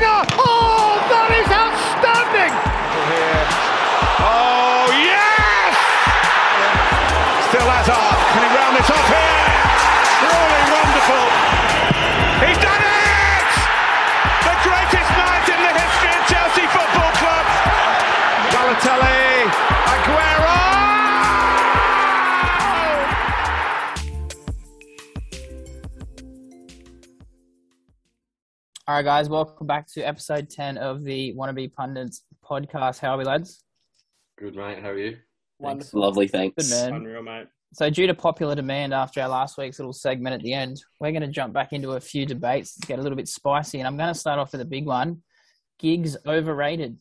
winger! Oh, right, guys, welcome back to episode 10 of the Wannabe Pundits podcast. How are we, lads? Good, mate. How are you? Wonderful. Lovely, thanks. Good, man. Unreal, mate. So, due to popular demand after our last week's little segment at the end, we're going to jump back into a few debates to get a little bit spicy. And I'm going to start off with a big one Giggs overrated.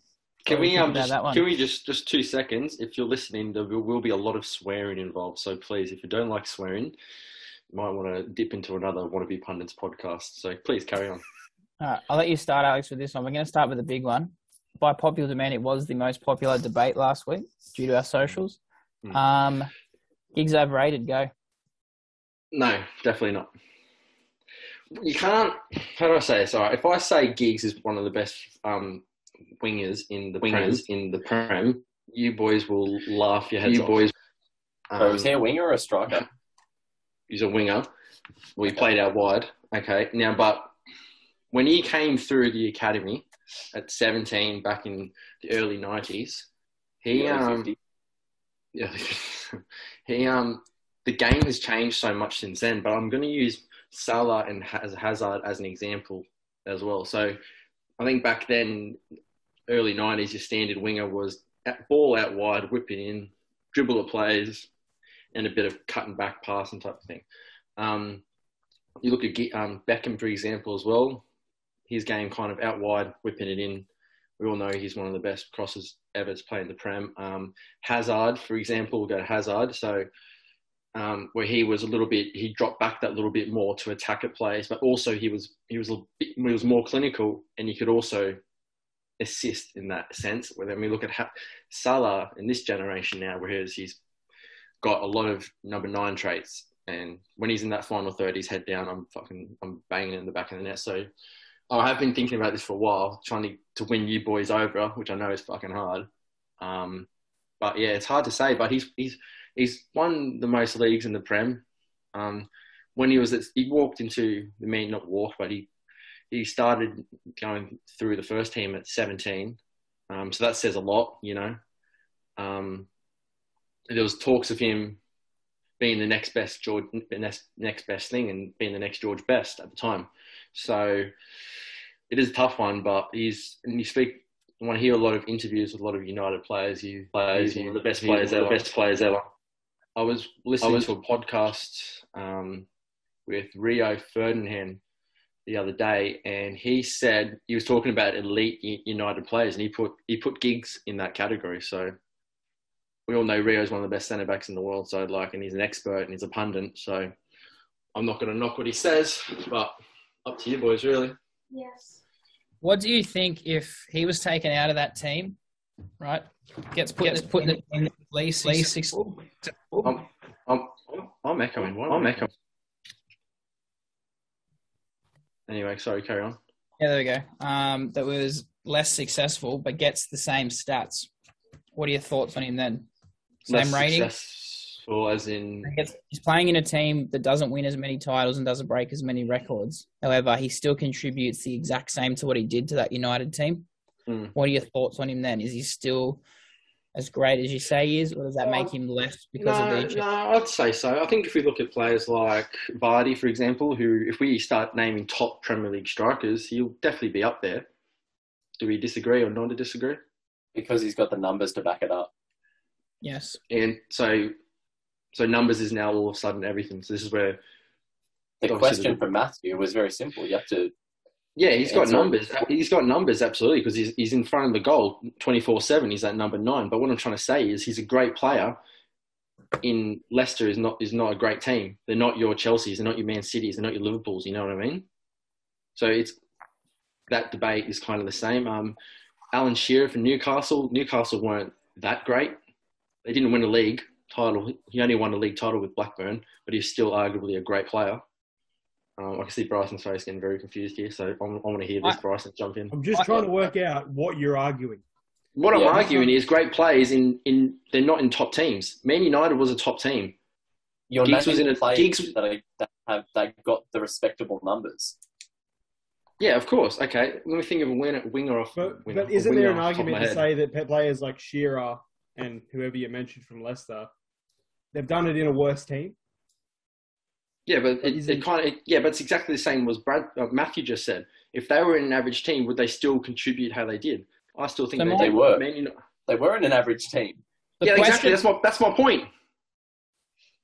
Can What do you we um just that one? can we just just two seconds? If you're listening, there will, will be a lot of swearing involved. So please, if you don't like swearing, you might want to dip into another wannabe pundits podcast. So please carry on. All right, I'll let you start, Alex, with this one. We're going to start with a big one. By popular demand, it was the most popular debate last week due to our socials. Mm. Um, Giggs overrated, go. No, definitely not. You can't. How do I say this? All right. If I say Giggs is one of the best um, wingers in the wingers in the prem, you boys will laugh your heads You off. boys- Um, Oh, is he a winger or a striker? he's a winger. We played out wide. Okay. Now, but when he came through the academy at 17 back in the early 90s, he Early um 50s. yeah, he um the game has changed so much since then. But I'm going to use Salah and Haz- Hazard as an example as well. So I think back then, early 90s, your standard winger was at ball out wide, whipping it in, dribble of plays, and a bit of cut and back passing type of thing. Um, you look at um, Beckham, for example, as well. His game kind of out wide, whipping it in. We all know he's one of the best crosses ever to play in the Prem. Um, Hazard, for example, we'll go Hazard. So um, where he was a little bit, he dropped back that little bit more to attack at plays, but also he was he was a bit, he was more clinical, and he could also assist in that sense. Where then we look at ha- Salah in this generation now, whereas he's got a lot of number nine traits, and when he's in that final third, he's head down. I'm fucking I'm banging in the back of the net. So I have been thinking about this for a while, trying to, to win you boys over, which I know is fucking hard. Um, but yeah, it's hard to say. But he's he's he's won the most leagues in the Prem. Um, when he was at, he walked into the mean not walk, but he he started going through the first team at 17. Um, so that says a lot, you know. Um, there was talks of him being the next best George, next, next best thing, and being the next George Best at the time. So it is a tough one, but he's and you speak. When I hear a lot of interviews with a lot of United players, you players, He's one of the best players ever. best players ever. I was listening I was- to a podcast um, with Rio Ferdinand the other day, and he said he was talking about elite United players, and he put he put Giggs in that category. So we all know Rio is one of the best centre backs in the world. So like, and he's an expert and he's a pundit. So I'm not going to knock what he says, but up to you boys, really. Yes. What do you think if he was taken out of that team, right? Gets put, gets put in the in least, least six. I'm, I'm, I'm echoing. Why I'm echoing. Anyway, sorry, carry on. Yeah, there we go. Um, that was less successful, but gets the same stats. What are your thoughts on him then? Same Less rating. Successful as in He's playing in a team that doesn't win as many titles and doesn't break as many records. However, he still contributes the exact same to what he did to that United team. Mm. What are your thoughts on him then? Is he still as great as you say he is, or does that make him less because no, of the no, I'd say so. I think if we look at players like Vardy, for example, who, if we start naming top Premier League strikers, he'll definitely be up there. Do we disagree or not to disagree? Because he's got the numbers to back it up. Yes. And so, so numbers is now all of a sudden everything. So this is where, The question the- for Matthew was very simple. You have to. yeah, he's got numbers. He's got numbers absolutely because he's he's in front of the goal twenty four seven. He's at number nine. But what I'm trying to say is he's a great player. In Leicester is not is not a great team. They're not your Chelseas. They're not your Man Cities. They're not your Liverpools. You know what I mean? So it's that debate is kind of the same. Um, Alan Shearer for Newcastle. Newcastle weren't that great. They didn't win a league title. He only won a league title with Blackburn, but he's still arguably a great player. Um, I can see Bryson's face getting very confused here, so I'm, I want to hear this. I- Bryson, jump in. I'm just I- trying to work out what you're arguing. What I'm arguing is great players in, in they're not in top teams. Man United was a top team. Your Giggs was in a- players Giggs- that, are, that have that got the respectable numbers. Yeah, of course. Okay, let me think of a winner, winger off. But, winner, but isn't winger there an off the top of argument to head. say that players like Shearer and whoever you mentioned from Leicester, they've done it in a worse team? Yeah, but But it it- kind of yeah, but it's exactly the same as Brad uh, Matthew just said. If they were in an average team, would they still contribute how they did? I still think So they. They were. Man United- They were in an average team. The yeah, exactly. That's my that's my point.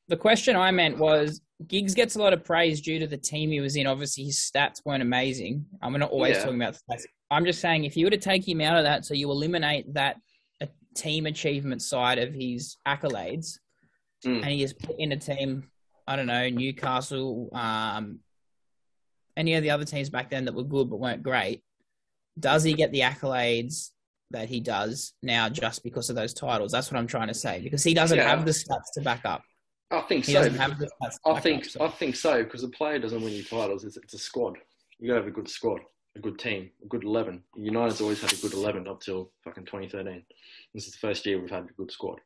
The question I meant was Giggs gets a lot of praise due to the team he was in. Obviously, his stats weren't amazing. I'm not always Yeah. talking about stats. I'm just saying if you were to take him out of that, so you eliminate that team achievement side of his accolades, Mm. and he is put in a team, I don't know, Newcastle, um, any of the other teams back then that were good but weren't great, does he get the accolades that he does now just because of those titles? That's what I'm trying to say. Because he doesn't Yeah. have the stats to back up. I think He so. doesn't have the stats to I think up, so- I think so because a player doesn't win you titles. It's, it's a squad. You got to have a good squad, a good team, a good eleven. United's always had a good eleven up till fucking 2013. This is the first year we've had a good squad.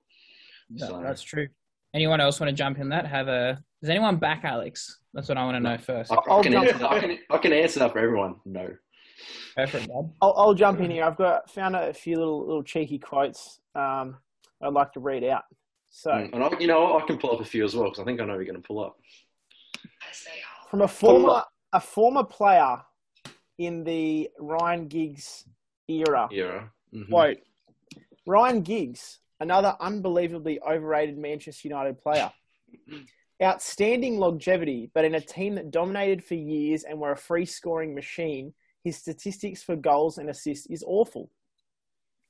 No, So- that's true. Anyone else want to jump in that? Have a does anyone back Alex? That's what I want to know first. I, I can answer that. I can I can answer that for everyone. No. Go for it, Bob. I'll, I'll jump in here. I've got found a few little little cheeky quotes um, I'd like to read out. So, Mm, And I, you know I can pull up a few as well because I think I know we're going to pull up. from a former a former player in the Ryan Giggs era, era. Mhm. quote: Ryan Giggs, another unbelievably overrated Manchester United player. Outstanding longevity, but in a team that dominated for years and were a free scoring machine, his statistics for goals and assists is awful.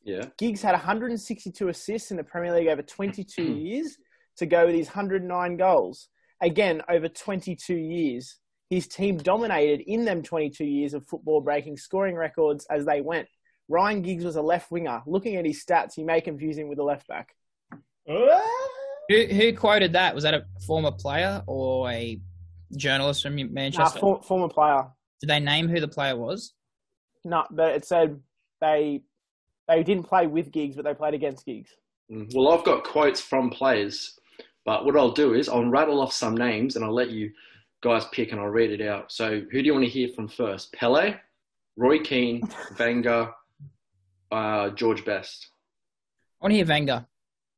Yeah. Giggs had 162 assists in the Premier League over 22 years to go with his 109 goals. Again, over 22 years. His team dominated in them 22 years of football, breaking scoring records as they went. Ryan Giggs was a left winger. Looking at his stats, you may confuse him with a left back. Who who quoted that? Was that a former player or a journalist from Nah, Manchester? for, former player. Did they name who the player was? No, but it said they they didn't play with Giggs, but they played against Giggs. Mm, Well, I've got quotes from players, but what I'll do is I'll rattle off some names and I'll let you guys pick and I'll read it out. So, who do you want to hear from first? Pele, Roy Keane, Wenger, uh, George Best. I want to hear Wenger.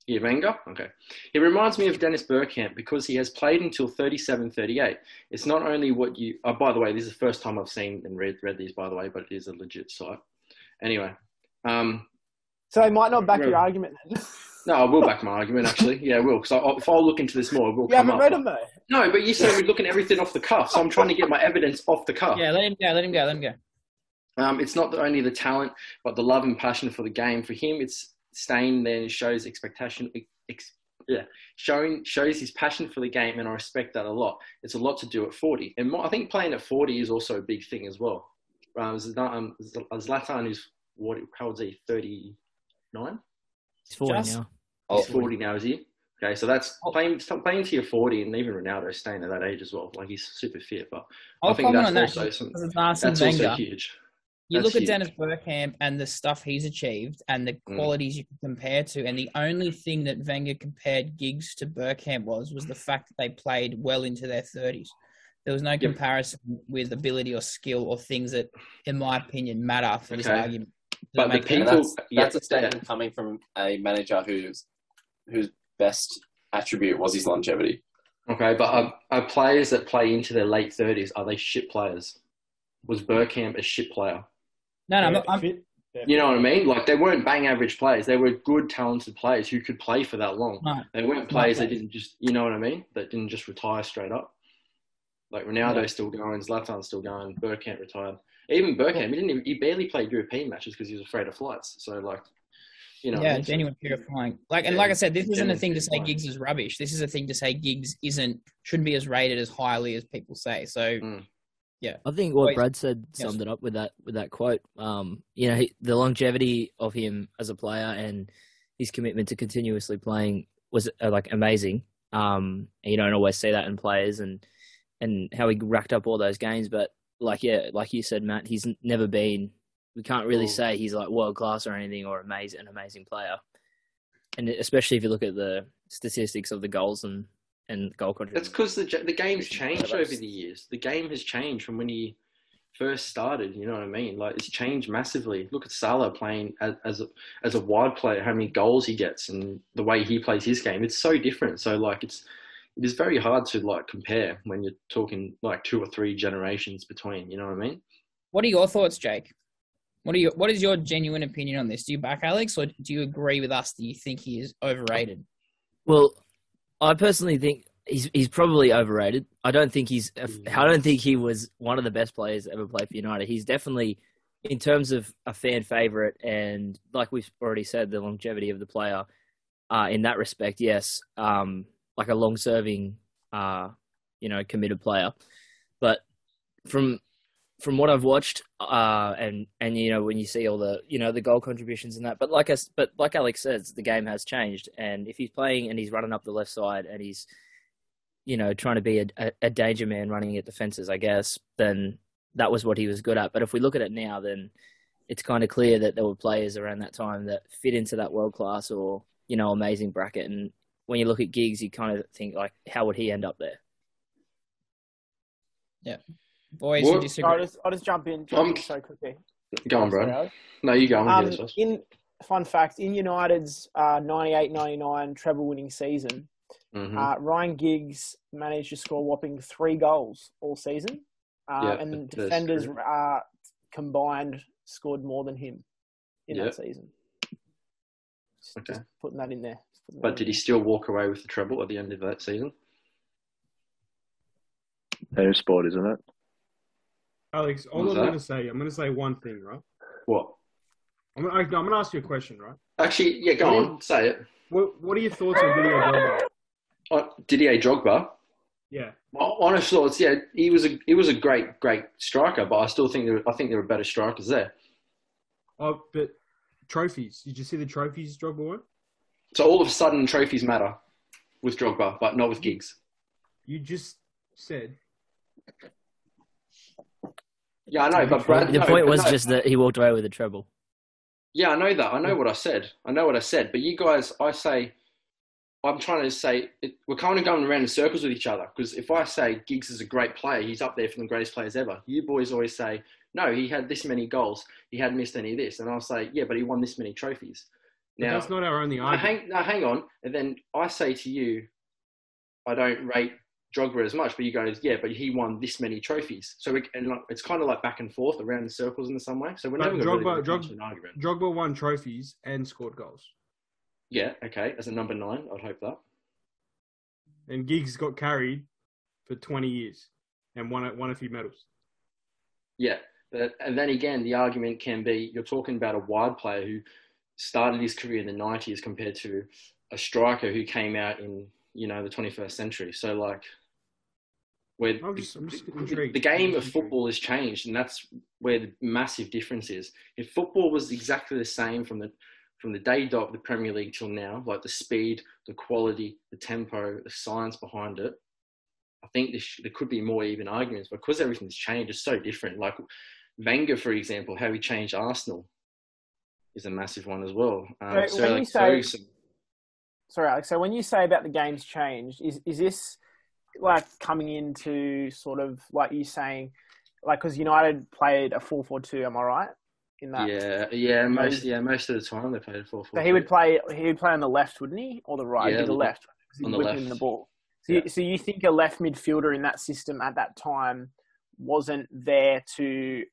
Yeah, Wenger? Okay. He reminds me of Dennis Bergkamp because he has played until 37, 38. It's not only what you. Oh, by the way, this is the first time I've seen and read, read these, by the way, but it is a legit site. Anyway. Um, So they might not back your argument. then. no, I will back my argument, actually. Yeah, I will. Because if I look into this more, it will you come haven't up. read them though. No, but you said we're looking at everything off the cuff, so I'm trying to get my evidence off the cuff. Yeah, let him go. Let him go. Let him go. Um, it's not only the talent, but the love and passion for the game. For him, it's staying there and shows expectation. Ex, yeah, showing shows his passion for the game, and I respect that a lot. It's a lot to do at 40, and more, I think playing at 40 is also a big thing as well. Um, Zlatan, um, Zlatan who's what? How old is he? 39. He's 40 Just- now. He's 40 now, is he? Okay, so that's playing playing to your 40, and even Ronaldo staying at that age as well. Like he's super fit, but I'll I think that's on that. also some, because it's that's also huge. You That's look at huge. Dennis Bergkamp and the stuff he's achieved and the Mm. qualities you can compare to, and the only thing that Wenger compared Giggs to Bergkamp was was the fact that they played well into their thirties. There was no comparison with ability or skill or things that, in my opinion, matter for this Okay. argument. Does But the people- sense? And that's, yeah, a statement coming from a manager who's whose best attribute was his longevity. Okay, but are, are players that play into their late thirties are they shit players? Was Bergkamp a shit player? no, no, I'm, not- I'm, You know what I mean? Like they weren't bang average players. They were good, talented players who could play for that long. No. They weren't players that didn't just, you know what I mean? That didn't just retire straight up. Like Ronaldo's still going, Zlatan's still going, Bergkamp retired. Even Bergkamp, he didn't. Even, he barely played European matches because he was afraid of flights. So like, you know, what I yeah, mean? genuine purifying. Like, and Yeah, like I said, this isn't a thing to say Giggs is rubbish. This is a thing to say Giggs isn't shouldn't be as rated as highly as people say. So Mm. I think what Wait. Brad said Yes. summed it up with that with that quote. Um, you know, he, the longevity of him as a player and his commitment to continuously playing was uh, like amazing. Um, and you don't always see that in players, and and how he racked up all those games. But like yeah, like you said, Matt, he's never been. We can't really Well- say he's like world class or anything or amazing, an amazing player. And especially if you look at the statistics of the goals and and goal That's contributions. because the the game's changed over the years. The game has changed from when he first started. You know what I mean? Like it's changed massively. Look at Salah playing as as a, as a wide player, how many goals he gets, and the way he plays his game. It's so different. So like it's it is very hard to like compare when you're talking like two or three generations between. You know what I mean? What are your thoughts, Jake? What are your What is your genuine opinion on this? Do you back Alex, or do you agree with us that you think he is overrated? Well, I personally think he's he's probably overrated. I don't think he's I don't think he was one of the best players ever play for United. He's definitely in terms of a fan favorite and like we've already said the longevity of the player uh, in that respect, yes, um, like a long serving uh, you know, committed player. But from from what I've watched, uh, and and you know when you see all the you know the goal contributions and that, but like us, but like Alex says, the game has changed, and if he's playing and he's running up the left side and he's you know trying to be a, a, danger man running at defenses, I guess, then that was what he was good at. But if we look at it now, then it's kind of clear that there were players around that time that fit into that world class or you know amazing bracket. And when you look at Giggs, you kind of think like, how would he end up there? Boys, What- you disagree? I'll just, I'll just jump in, jump Um, in so quickly. Go on, bro. No, you go. I'm Um, here in fun fact, in United's uh, 98-99 treble-winning season, Mhm. uh, Ryan Giggs managed to score whopping three goals all season, uh, Yeah, and defenders uh, combined scored more than him in Yeah. that season. Just, Okay. just putting that in there. That But in did he still walk away with the treble at the end of that season? Team sport, isn't it? Alex, all What's I'm going to say, I'm going to say one thing, right? What? I'm going to, I'm going to ask you a question, right? Actually, yeah, go What on, say it. What What are your thoughts on Didier Drogba? Oh, Didier Drogba. Yeah. Well, honest thoughts, yeah, he was a he was a great great striker, but I still think there I think there were better strikers there. Oh, but trophies. Did you see the trophies Drogba won? So all of a sudden, trophies matter with Drogba, but not with Giggs. You just said Yeah, I know, but Brad, the no, point was no. just that he walked away with a treble. Yeah, I know that. I know what I said. I know what I said. But you guys, I say, I'm trying to say, it, we're kind of going around in circles with each other. Because if I say Giggs is a great player, he's up there for the greatest players ever. You boys always say, no, he had this many goals. He hadn't missed any of this. And I'll say, yeah, but he won this many trophies. but Now, that's not our only now argument. hang, now hang on. And then I say to you, I don't rate Drogba as much, but you go, yeah, but he won this many trophies. So we, and like, it's kind of like back and forth around the circles in some way. So we're never going Drogba- to really Drog- an argument. Drogba won trophies and scored goals, Yeah, okay. As a number nine, I'd hope that. and Giggs got carried for 20 years and won a, won a few medals. Yeah, but, and then again, the argument can be you're talking about a wide player who started his career in the 90s compared to a striker who came out in you know the 21st century. So like, where I'm just- just the, the game of football has changed, and that's where the massive difference is. If football was exactly the same from the from the day dot of the Premier League till now, like the speed, the quality, the tempo, the science behind it, I think there, there could be more even arguments. Because everything's changed, it's so different. Like Wenger, for example, how he changed Arsenal is a massive one as well. Um, So when you say- Sorry, Alex. So when you say about the game's changed, is is this like coming into sort of like you saying, like because United played a four four two? Am I right in that? yeah, yeah, most yeah most of the time they played four four. So he would play. He would play on the left, wouldn't he, or the right? Yeah, the the- left. on the left. in the ball. So, Yeah. you, so you think a left midfielder in that system at that time wasn't there to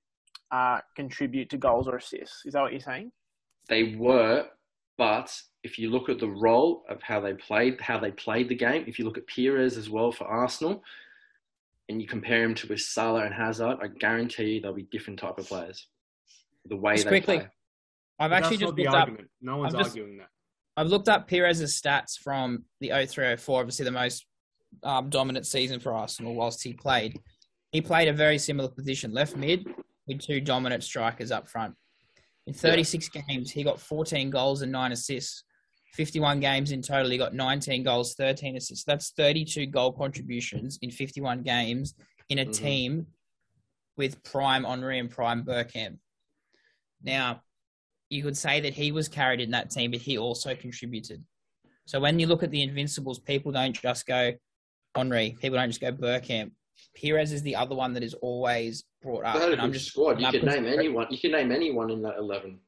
uh, contribute to goals or assists? Is that what you're saying? they were, but if you look at the role of how they played, how they played the game, if you look at Pires as well for Arsenal, and you compare him to with Salah and Hazard, I guarantee you they'll be different type of players. The way Just they quickly, play. I've But actually just not the looked up. argument. No one's I've just- arguing that. I've looked up Pires's stats from the 0304, obviously the most um, dominant season for Arsenal whilst he played. He played a very similar position, left mid, with two dominant strikers up front. In 36 games, he got 14 goals and nine assists, 51 games in total. He got 19 goals, 13 assists. That's 32 goal contributions in 51 games in a Mhm. team with prime Henry and prime Bergkamp. Now, you could say that he was carried in that team, but he also contributed. So when you look at the Invincibles, people don't just go Henry. People don't just go Bergkamp. Pires is the other one that is always brought up. They had a and I'm just squad. You could name anyone. You could name anyone in that eleven.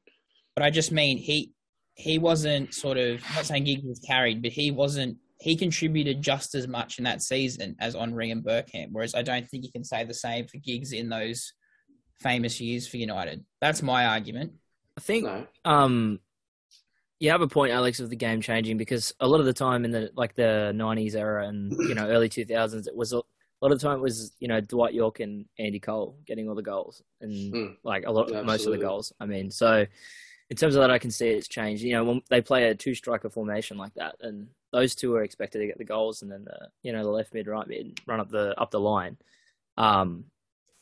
but I just mean he he wasn't sort of I'm not saying Giggs was carried, but he wasn't he contributed just as much in that season as Henry and Bergkamp. Whereas I don't think you can say the same for Giggs in those famous years for United. That's my argument. I think No, um, you have a point, Alex, of the game changing because a lot of the time in the like the '90s era and you know early 2000s, it was a a lot of the time it was you know Dwight Yorke and Andy Cole getting all the goals and Mm. like a lot Yeah, most of the goals. I mean, so in terms of that, I can see it's changed. You know, when they play a two striker formation like that, and those two are expected to get the goals, and then the you know the left mid, right mid run up the up the line. Um,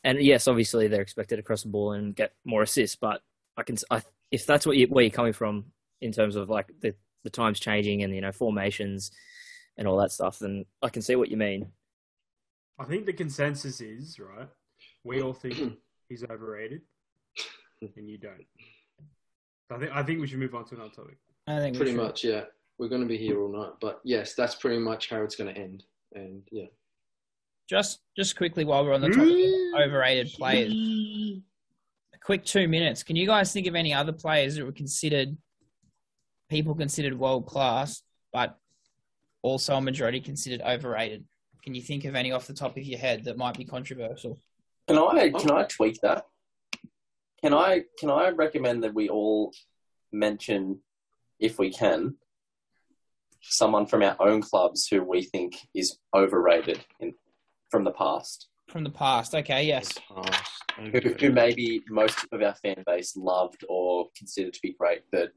and yes, obviously they're expected to cross the ball and get more assists, but I can I, if that's what you, where you're coming from in terms of like the the times changing and you know formations and all that stuff, then I can see what you mean. I think the consensus is right. We all think he's overrated, and you don't. I think I think we should move on to another topic. I think pretty much. Yeah, we're going to be here all night. But yes, that's pretty much how it's going to end. And yeah, Just just quickly while we're on the topic of overrated players. A quick two minutes. Can you guys think of any other players that were considered people considered world class, but also a majority considered overrated? Can you think of any off the top of your head that might be controversial? Can I can I tweak that? Can I can I recommend that we all mention, if we can, someone from our own clubs who we think is overrated in from the past, From the past. Okay, yes. past. who, who maybe most of our fan base loved or considered to be great, but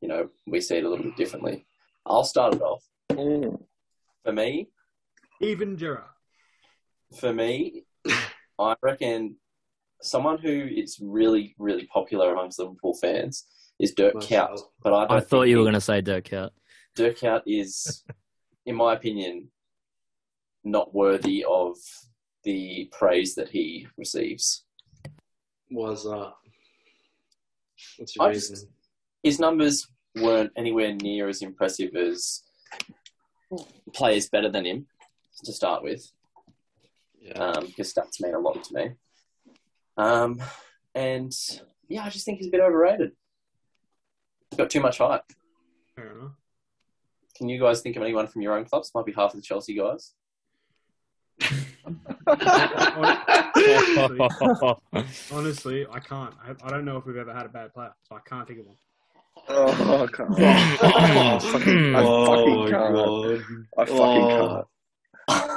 you know we see it a little bit differently. I'll start it off. For me, Even Gerrard. for me, I reckon someone who is really, really popular amongst Liverpool fans is Dirk Myself. Kuyt. But I, I thought you were going to say Dirk Kuyt. Dirk Kuyt is, in my opinion, not worthy of the praise that he receives. Was uh, what's your I reason? just- His numbers weren't anywhere near as impressive as players better than him to start with. Yeah. um, because stats mean a lot to me. Um, and yeah, I just think he's a bit overrated. He's got too much hype. Fair. Can you guys think of anyone from your own clubs? Might be half of the Chelsea guys. Honestly, I can't. I, I don't know if we've ever had a bad player, so I can't think of one. Oh, I can't. I fucking, I Oh fucking can't. I fucking Oh. can't.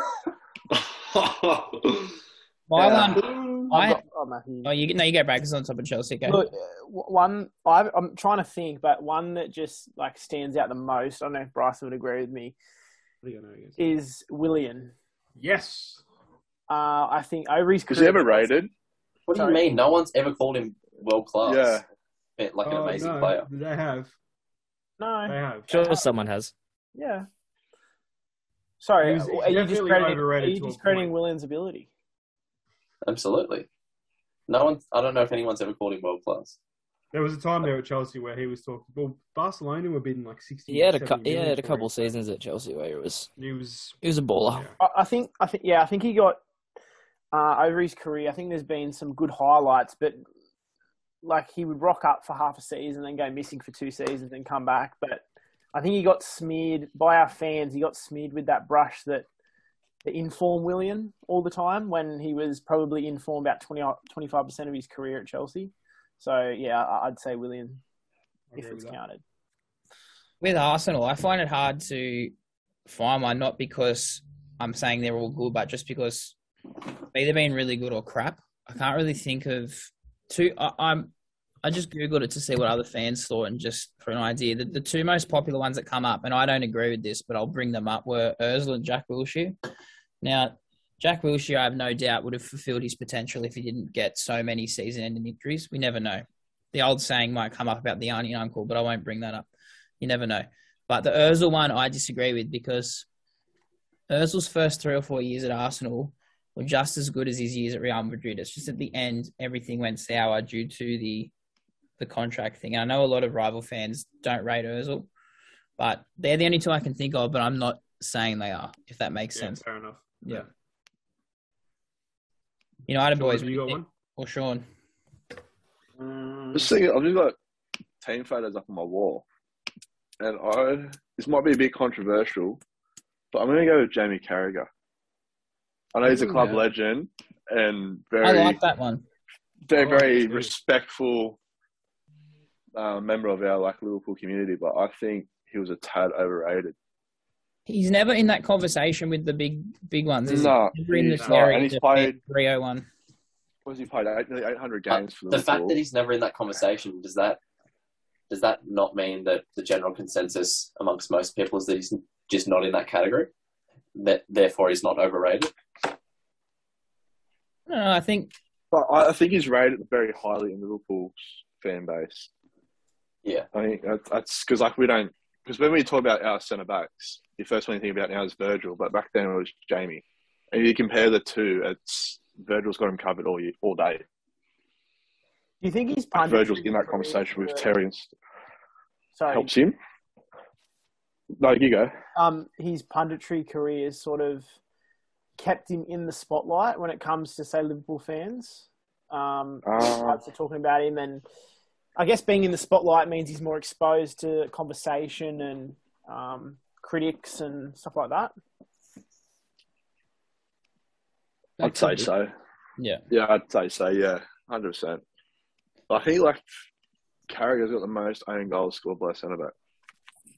My Yeah. one, I've I, got- oh, Matthew. oh, you no, you go Braggers on top of Chelsea. Okay. Look, uh, one I, I'm trying to think, but one that just like stands out the most. I don't know if Bryce would agree with me. What do you know against? Is Willian? Yes. Uh, I think over his Was he ever rated? What do you Sorry. mean? No one's ever called him world class. Yeah. like an Oh, amazing no, player. They have. No. They have. Sure, someone has. yeah. Sorry, He was- are you definitely discrediting, overrated are you to discrediting. Willian's ability? Absolutely. No one. I don't know if anyone's ever called him world class. There was a time there at Chelsea where he was talking. Well, Barcelona were bidding like sixty. He had a cou- 70 he had a couple him. seasons at Chelsea where he was He was. he was a baller. yeah. I, I think, I think, yeah, I think he got uh, over his career. I think there's been some good highlights, but like he would rock up for half a season, then go missing for two seasons, and come back. But I think he got smeared by our fans. He got smeared with that brush that the inform Willian all the time when he was probably in form about 25 percent of his career at Chelsea. So yeah, I- I'd say Willian if it's counted. with Arsenal, I find it hard to find one, not because I'm saying they're all good, but just because they've either been really good or crap. I can't really think of two. I, I'm. I just googled it to see what other fans thought, and just for an idea, the, the two most popular ones that come up, and I don't agree with this, but I'll bring them up, were Özil and Jack Wilshere. Now, Jack Wilshere, I have no doubt, would have fulfilled his potential if he didn't get so many season-ending injuries. We never know. The old saying might come up about the auntie and uncle, but I won't bring that up. You never know. But the Özil one, I disagree with because Özil's first three or four years at Arsenal were just as good as his years at Real Madrid. It's just at the end, everything went sour due to the the contract thing. I know a lot of rival fans don't rate Özil, but they're the only two I can think of. But I'm not saying they are, if that makes Yeah, sense. fair enough. Yeah. United Sean, boys, you got what do one? think? Or Sean? Um, Just thinking, I've just got team photos up on my wall, and I this might be a bit controversial, but I'm going to go with Jamie Carragher. I know he's a club yeah. legend and very. I very, like that one. very, I like very it respectful uh, member of our like Liverpool community. But I think he was a tad overrated. He's never in that conversation with the big big ones. Is No, he? Never in the he's not. And he's played- Rio one. What has he played? Eight, 800 But games for the Liverpool. fact that he's never in that conversation does that does that not mean that the general consensus amongst most people is that he's just not in that category? That therefore he's not overrated. No, no, I think But I I think he's rated very highly in Liverpool's fan base. Yeah. I think that's- that's because like we don't because when we talk about our centre backs, the first one you think about now is Virgil, but back then it was Jamie. And if you compare the two, it's Virgil's got him covered all year, all day. Do you think he's Like, punditry Virgil's in that conversation with Terry and st- Sorry, helps him. No, you go. um, his punditry career has sort of kept him in the spotlight when it comes to say Liverpool fans. Um, types are talking about him, and I guess being in the spotlight means he's more exposed to conversation and um, critics and stuff like that. I'd say so. Yeah. Yeah, I'd say so. Yeah, hundred percent. I think like Carragher's got the most own goals scored by a centre back.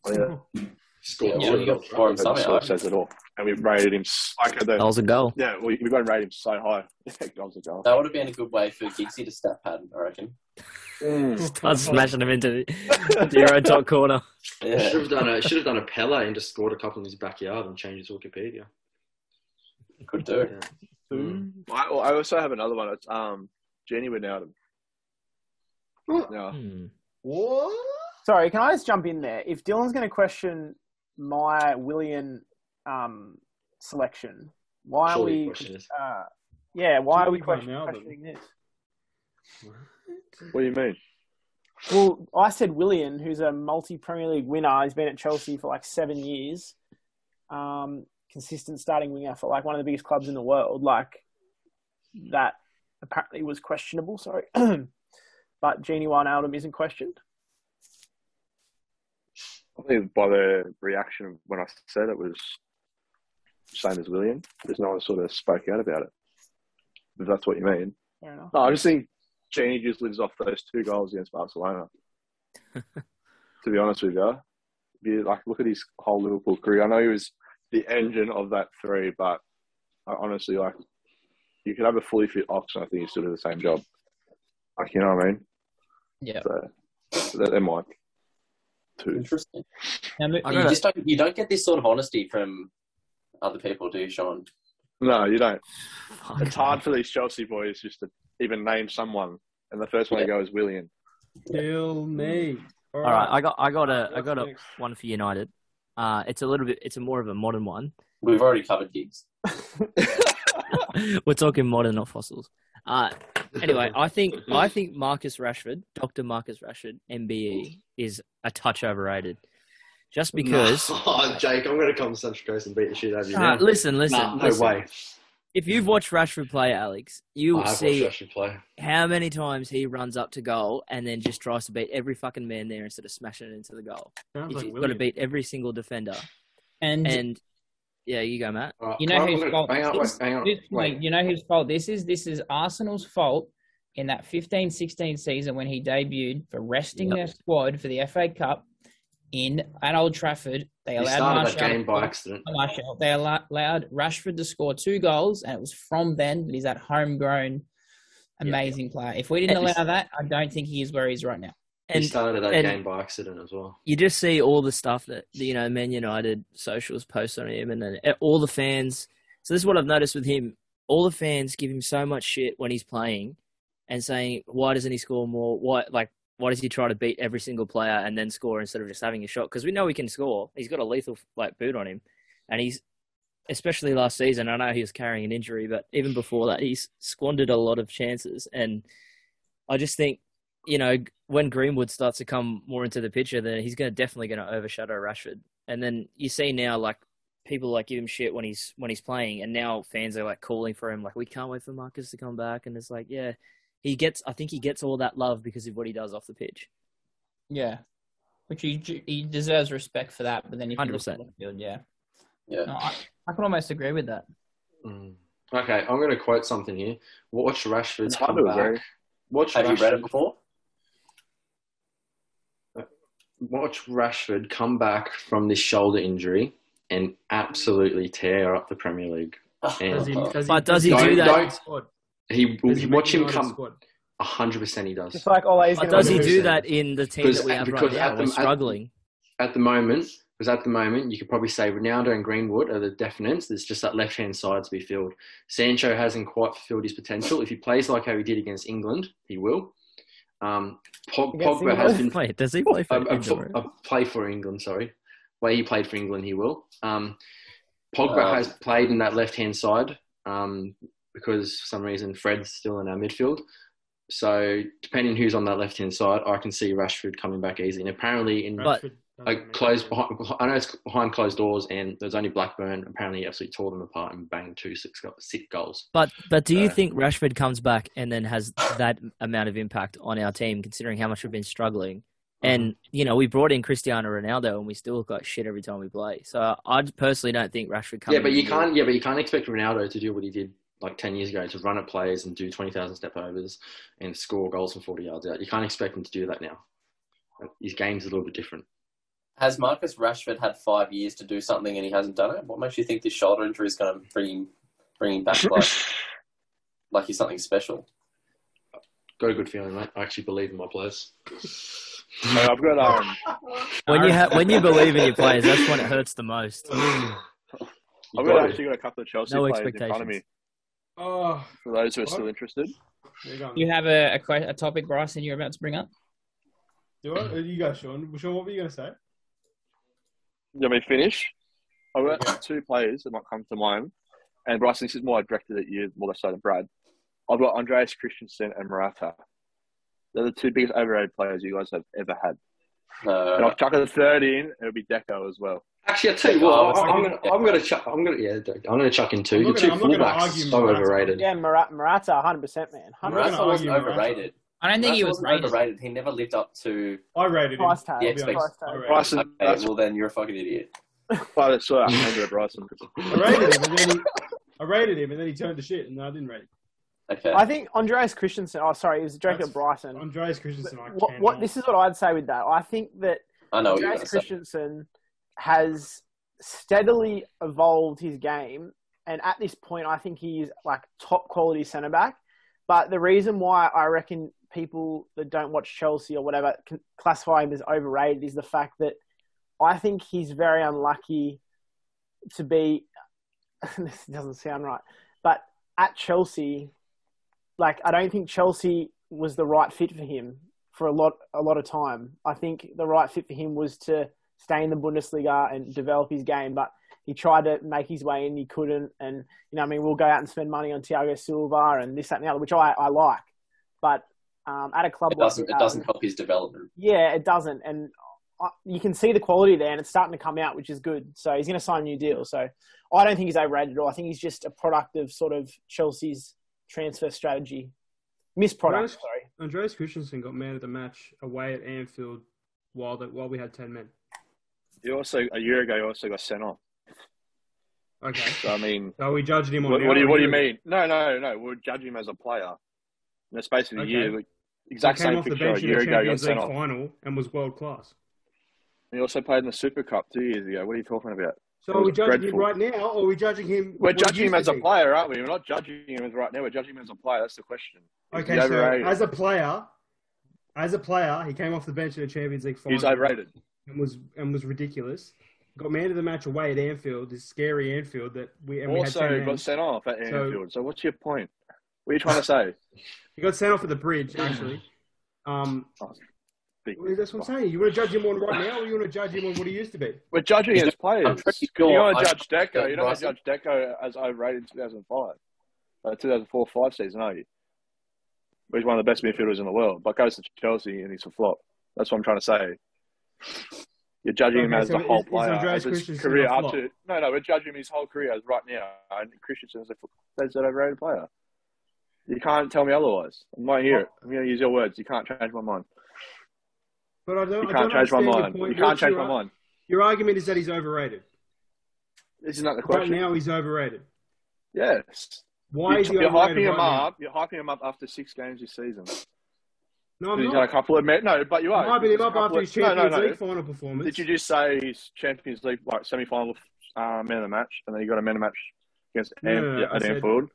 Oh, yeah. Scored Yeah, two you got four him That somehow. says it all. And we've rated him s- like the, That was a goal. yeah, we, we've got to rate him so high. goals a goal. That would have been a good way for Giggsy to step pad, I reckon. Mm. Start smashing him into, into your own top corner. Should have done a should have done a Pele and just scored a couple in his backyard and changed his Wikipedia. Could do. Yeah. Mm. I, well, I also have another one. It's um, Gini Wijnaldum. Yeah. Hmm. What? Sorry, can I just jump in there? If Dylan's going to question my Willian um, selection, why are Surely the we? question. Uh, yeah, why are we question, Wijnaldum. questioning this? What do you mean? Well, I said Willian, who's a multi Premier League winner. He's been at Chelsea for like seven years. Um, consistent starting winger for like one of the biggest clubs in the world. Like that apparently was questionable. Sorry, but Gini Wijnaldum isn't questioned. I think by the reaction when I said it was same as Willian. There's no one sort of spoke out about it. If that's what you mean. Fair enough. No, I just think Gini just lives off those two goals against Barcelona. to be honest with you, If you, like look at his whole Liverpool career. I know he was the engine of that three, but I honestly like you could have a fully fit ox, and I think he still do the same job. Like you know what I mean? Yeah. So they're, they're my two. Interesting. Now, mo- You gotta- just don't you don't get this sort of honesty from other people, do you, Sean? No, you don't. Fuck. It's hard for these Chelsea boys just to even name someone, and the first one to go is Willian. Kill me. All right, I got I got a I What's got a next? one for United. Uh, it's a little bit it's a more of a modern one. We've already covered Giggs. We're talking modern, not fossils. Uh, anyway, I think I think Marcus Rashford, Doctor Marcus Rashford, MBE, is a touch overrated. Just because. oh, Jake, I'm going to come to Central Coast and beat the shit out of you. Now. listen, listen, Nah, no listen. way. If you've watched Rashford play, Alex, you will see play. how many times he runs up to goal and then just tries to beat every fucking man there instead of smashing it into the goal. Sounds He's like got to beat every single defender. and And yeah, you go, Matt. All right, You know I'm whose gonna- fault Hang on, this hang on. This- Wait. wait, you know whose fault this is? This is Arsenal's fault in that 15-16 season when he debuted for resting Yep. their squad for the FA Cup in at Old Trafford. They allowed started Martial that to game by score- accident. Martial. They allowed Rashford to score two goals, and it was from then that he's that homegrown, amazing player. If we didn't allow that, I don't think he is where he's right now. He started that and- game by accident as well. you just see all the stuff that you know Man United socials post on him, and then eh, all the fans. So this is what I've noticed with him: all the fans give him so much shit when he's playing, and saying why doesn't he score more? Why like why does he try to beat every single player and then score instead of just having a shot? Because we know he can score. He's got a lethal like boot on him, and he's especially last season. I know he was carrying an injury, but even before that, he's squandered a lot of chances. And I just think, you know, when Greenwood starts to come more into the picture, then he's going to definitely going to overshadow Rashford. And then you see now, like people like give him shit when he's when he's playing, and now fans are like calling for him, like we can't wait for Marcus to come back. And it's like, yeah, he gets. I think he gets all that love because of what he does off the pitch. Yeah, which he he deserves respect for that. But then if you look 100%. at field, yeah, Yeah. no, I, I can almost agree with that. Mm. Okay, I'm going to quote something here. Watch Rashford It's hard come back. Watch Have you read it before? Watch Rashford come back from this shoulder injury and absolutely tear up the Premier League. And Does he, does But does he do make that? United squad? he Does he watch him come. squad? hundred percent, he does. Just like Ole's But does he do that in the team that we have because right now? the- We're at- struggling. At the moment, because at the moment you could probably say Ronaldo and Greenwood are the definites. There's just that left hand side to be filled. Sancho hasn't quite fulfilled his potential. If he plays like how he did against England, he will. Um, Pog- Against Pogba has been Wait, does he play for a, a, Inter? a play for England. Sorry, Where he played for England, he will. Um, Pogba Um, has played in that left hand side um, because for some reason Fred's still in our midfield. So depending who's on that left hand side, I can see Rashford coming back easy. And apparently in But- Rashford doesn't like make closed behind, I know it's behind closed doors, and there's only Blackburn. Apparently, absolutely tore them apart and banged two six goals. But but do you Uh, think Rashford comes back and then has that amount of impact on our team, considering how much we've been struggling? And you know, we brought in Cristiano Ronaldo, and we still look like shit every time we play. So I personally don't think Rashford comes. yeah, but you can't. Yeah, but you can't expect Ronaldo to do what he did like ten years ago to run at players and do twenty thousand step overs and score goals from forty yards out. You can't expect him to do that now. His game's a little bit different. Has Marcus Rashford had five years to do something and he hasn't done it? What makes you think this shoulder injury is going to bring him, bring him back like, like he's something special? Got a good feeling, mate. I actually believe in my players. Mate, I've got um, When you ha- when you believe in your players, that's when it hurts the most. I've got got actually got a couple of Chelsea No players in front of me. expectations. Oh, For those who are What? still interested, you. You have a, a, que- a topic, Bryson, you're about to bring up? Do I? You go, Sean. Sean, what were you going to say? You want me finish? I've got two players that might come to mind, and Bryson, this is more directed at you more so than Brad. I've got Andreas Christensen and Morata. They're the two biggest overrated players you guys have ever had. And Uh, I'll chuck a third in. It'll be Deco as well. Actually, I tell you Oh, what, I was I- I'm gonna, I'm gonna chuck, I'm gonna, yeah, I'm gonna chuck in two. I'm Your not two I'm gonna fullbacks are argue so Morata. overrated. Yeah, Mara- Morata, 100%, man. I'm 100%. gonna wasn't argue Morata. overrated. I don't think he was wasn't rated. overrated. He never lived up to. I rated him. Price tag. Yeah, I'll be honest. expect- I rated. Bryson, Okay, that's well then you're a fucking idiot. why that's why I handed Bryson. I rated him, and then he, I rated him, and then he turned to shit, and I didn't rate him. Okay. I think Andreas Christensen, oh, sorry, it was directed That's- at Bryson. Andreas Christensen, I What, cannot. what, this is what I'd say with that. I think that I know what you're Andreas going to say. Christensen has steadily evolved his game, and at this point, I think he's like top quality centre back. But the reason why I reckon people that don't watch Chelsea or whatever classify him as overrated is the fact that I think he's very unlucky to be. this doesn't sound right, but at Chelsea, like I don't think Chelsea was the right fit for him for a lot a lot of time. I think the right fit for him was to stay in the Bundesliga and develop his game, but he tried to make his way in, he couldn't. And you know, I mean, we'll go out and spend money on Thiago Silva and this, that, and the other, which I, I like. But um, at a club It doesn't. like It doesn't help his development. yeah, it doesn't, and I, you can see the quality there, and it's starting to come out, which is good. So he's going to sign a new deal. So I don't think he's overrated at all. I think he's just a product of sort of Chelsea's transfer strategy, misproduct. Andreas- Sorry. Andreas Christensen got man of the match away at Anfield while that while we had ten men. You also a year ago, you also got sent off. Okay. So I mean, So we judged him on. what, what do you what do you mean? No, no, no. We're judging him as a player. In the space of a Okay. year, like, He exact came same off the a bench in the Champions League off. final and was world class. He also played in the Super Cup two years ago. What are you talking about? So are we judging dreadful. him right now, or are we judging him? We're judging him as a player, aren't we? We're not judging him as right now. We're judging him as a player. That's the question. Okay, so as a player, as a player, he came off the bench in the Champions League final. He's overrated. and was and was ridiculous. Got man of the match away at Anfield, this scary Anfield that we and we had Also got sent off at So- Anfield. So what's your point? What are you trying to say? He got sent off at the bridge actually. Um, big. Well, that's what I'm saying. You want to judge him on right now, or you want to judge him on what he used to be? We're judging He's his players. I'm you sure want to judge Deco. You don't want to judge Deco as overrated in 2005, uh, 2004-5 season, are you? He's one of the best midfielders in the world. But goes to Chelsea and he's a flop. That's what I'm trying to say. You're judging him as so the whole is- is player, Andreas as his career a up to. No, no, we're judging his whole career as right now. And Christensen's a that's an overrated player. You can't tell me otherwise. I might hear it. I'm going to use your words. You can't change my mind. But I don't. You can't change my mind. You can't change your, my mind. Your argument is that he's overrated. This Isn't that the Right now, he's overrated. Yes. Why you're, is he you're overrated hyping him right now? up. You're hyping him up after six games this season. No, I'm he's not. had a couple of no, but you are. I'm hyping him up after his Champions no, no. League final performance. Did you just say he's Champions League like semi-final uh, man of the match, and then you got a man of the match against No, no, Am- no, Anfield?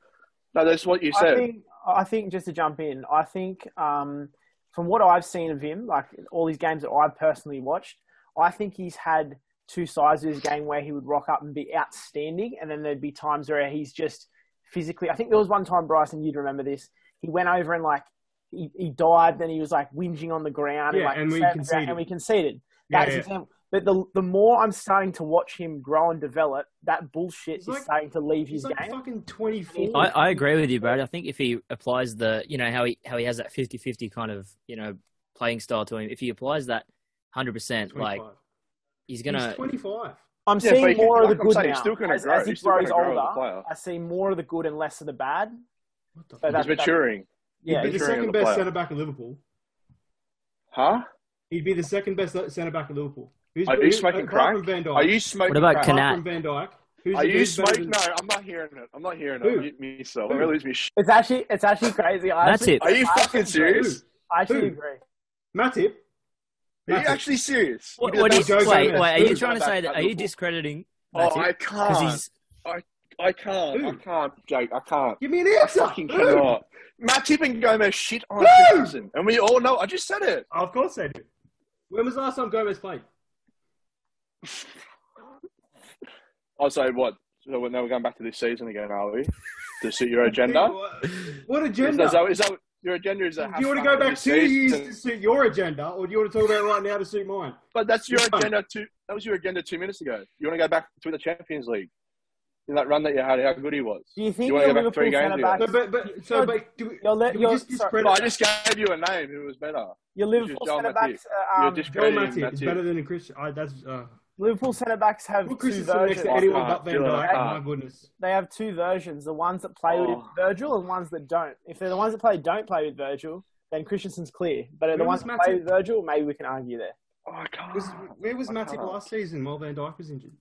No, that's what you I said. think, I think just to jump in, I think um, from what I've seen of him, like all these games that I've personally watched, I think he's had two sides of his game where he would rock up and be outstanding, and then there'd be times where he's just physically. I think there was one time, Bryson, you'd remember this. He went over and like he, he dived, and he was like whinging on the ground, Yeah, and, like, and we fell down, conceded. and we conceded. Yeah, yeah. example. But the the more I'm starting to watch him grow and develop, that bullshit He's is like- starting to leave his like game. fucking 24. I, I agree with you, Brad. I think if he applies the, you know, how he how he has that 50-50 kind of, you know, playing style to him, if he applies that 100%, like 25. he's He's going to 25. I'm Yeah, seeing he can- more of the like good saying, now. still as, grow. as he He's grows gonna grow older. I see more of the good and less of the bad. What the So fuck? He's maturing. Yeah, He'd be the second a best player. centre back at Liverpool. Huh? He'd be the second best centre back at Liverpool. Who's, Are you who's- smoking crack? From Van Dijk. Are you smoking What about crack? Canal? from Van Dijk? Who's, Are you smoking? than- No, I'm not hearing it. I'm not hearing Who? it. Me, so I'm Who? gonna lose my it's actually it's actually crazy. I That's actually, it. Are you I fucking agree. serious? I actually Who? agree. Matip. Are you actually serious? What, He what you, not wait, wait, are you trying to say that? Are you Liverpool. discrediting Oh, Matip? I 'Cause can't. he's I can't. Who? I can't, Jake. I can't. Give me an I answer. fucking Who? cannot. Matip and Gomez shit on Who? Christensen, and we all know. I just said it. Oh, of course they do. When was the last time Gomez played? Oh, say what? So now we're going back to this season again, are we? To suit your agenda? What, what Is agenda? that, is that your agenda? Is that do you want to go back this two years to suit your agenda, or do you want to talk about it right now to suit mine? But that's your Which agenda. Two. That was your agenda two minutes ago. You want to go back to the Champions League in that run that you had? How good he was. Do you think You wanna your go back three games centre ago? but, but, so, but do we, You're do we you're- just sorry. discredit No, I just gave you a name who was better. Your Liverpool Joel centre backs, uh, You're um, just- Joel discrediting Matip is better than a Christian. I, that's uh, Liverpool centre backs have put two Christensen next versions. to anyone but Van. Dijk. Oh my goodness. They have two versions: the ones that play with Oh. Virgil and ones that don't. If they're the ones that play don't play with Virgil, then Christensen's clear. But the ones was that play with Virgil, maybe we can argue there. Oh, I can't. Was, where was I Matip can't. last season while Van Dijk was injured?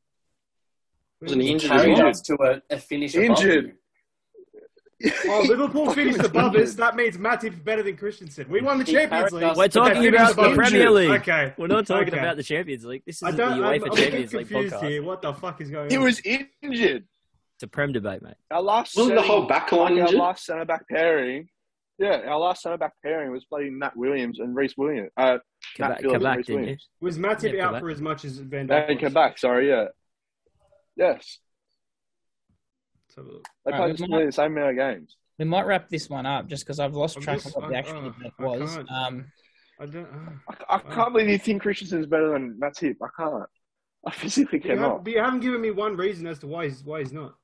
Where Wasn't he was- injured? Carried Injured. us to a, a finish above Injured. You. Oh, Liverpool finished above us. That means Matip's better than Christensen. We won the Champions League. We're talking about the us. Premier League. Okay. We're not talking Okay. about the Champions League. This is the don't, I'm, UEFA I'm a bit Champions League confused podcast. here. What the fuck is going He on? He was injured. It's a prem debate, mate. Our last Wasn't the whole back line like, our injured? last centre back pairing. Yeah, our last centre back pairing was playing Nat Williams and Rhys Williams. Uh, Come Matt back, Phillips come back, and Rhys? Williams. Was Matip Yeah, out Quebec. for as much as Van They Dijk? came was? back. Sorry, yeah. Yes, Let's have a look. they Alright, played we the same amount of games. We might wrap this one up just because I've lost I'm track just- of what the actual uh, event I was. can't. Um, I don't. Uh, I, I can't believe you think Christensen's better than Matip. I can't. I physically but, you have, cannot. but you haven't given me one reason as to why he's why he's not.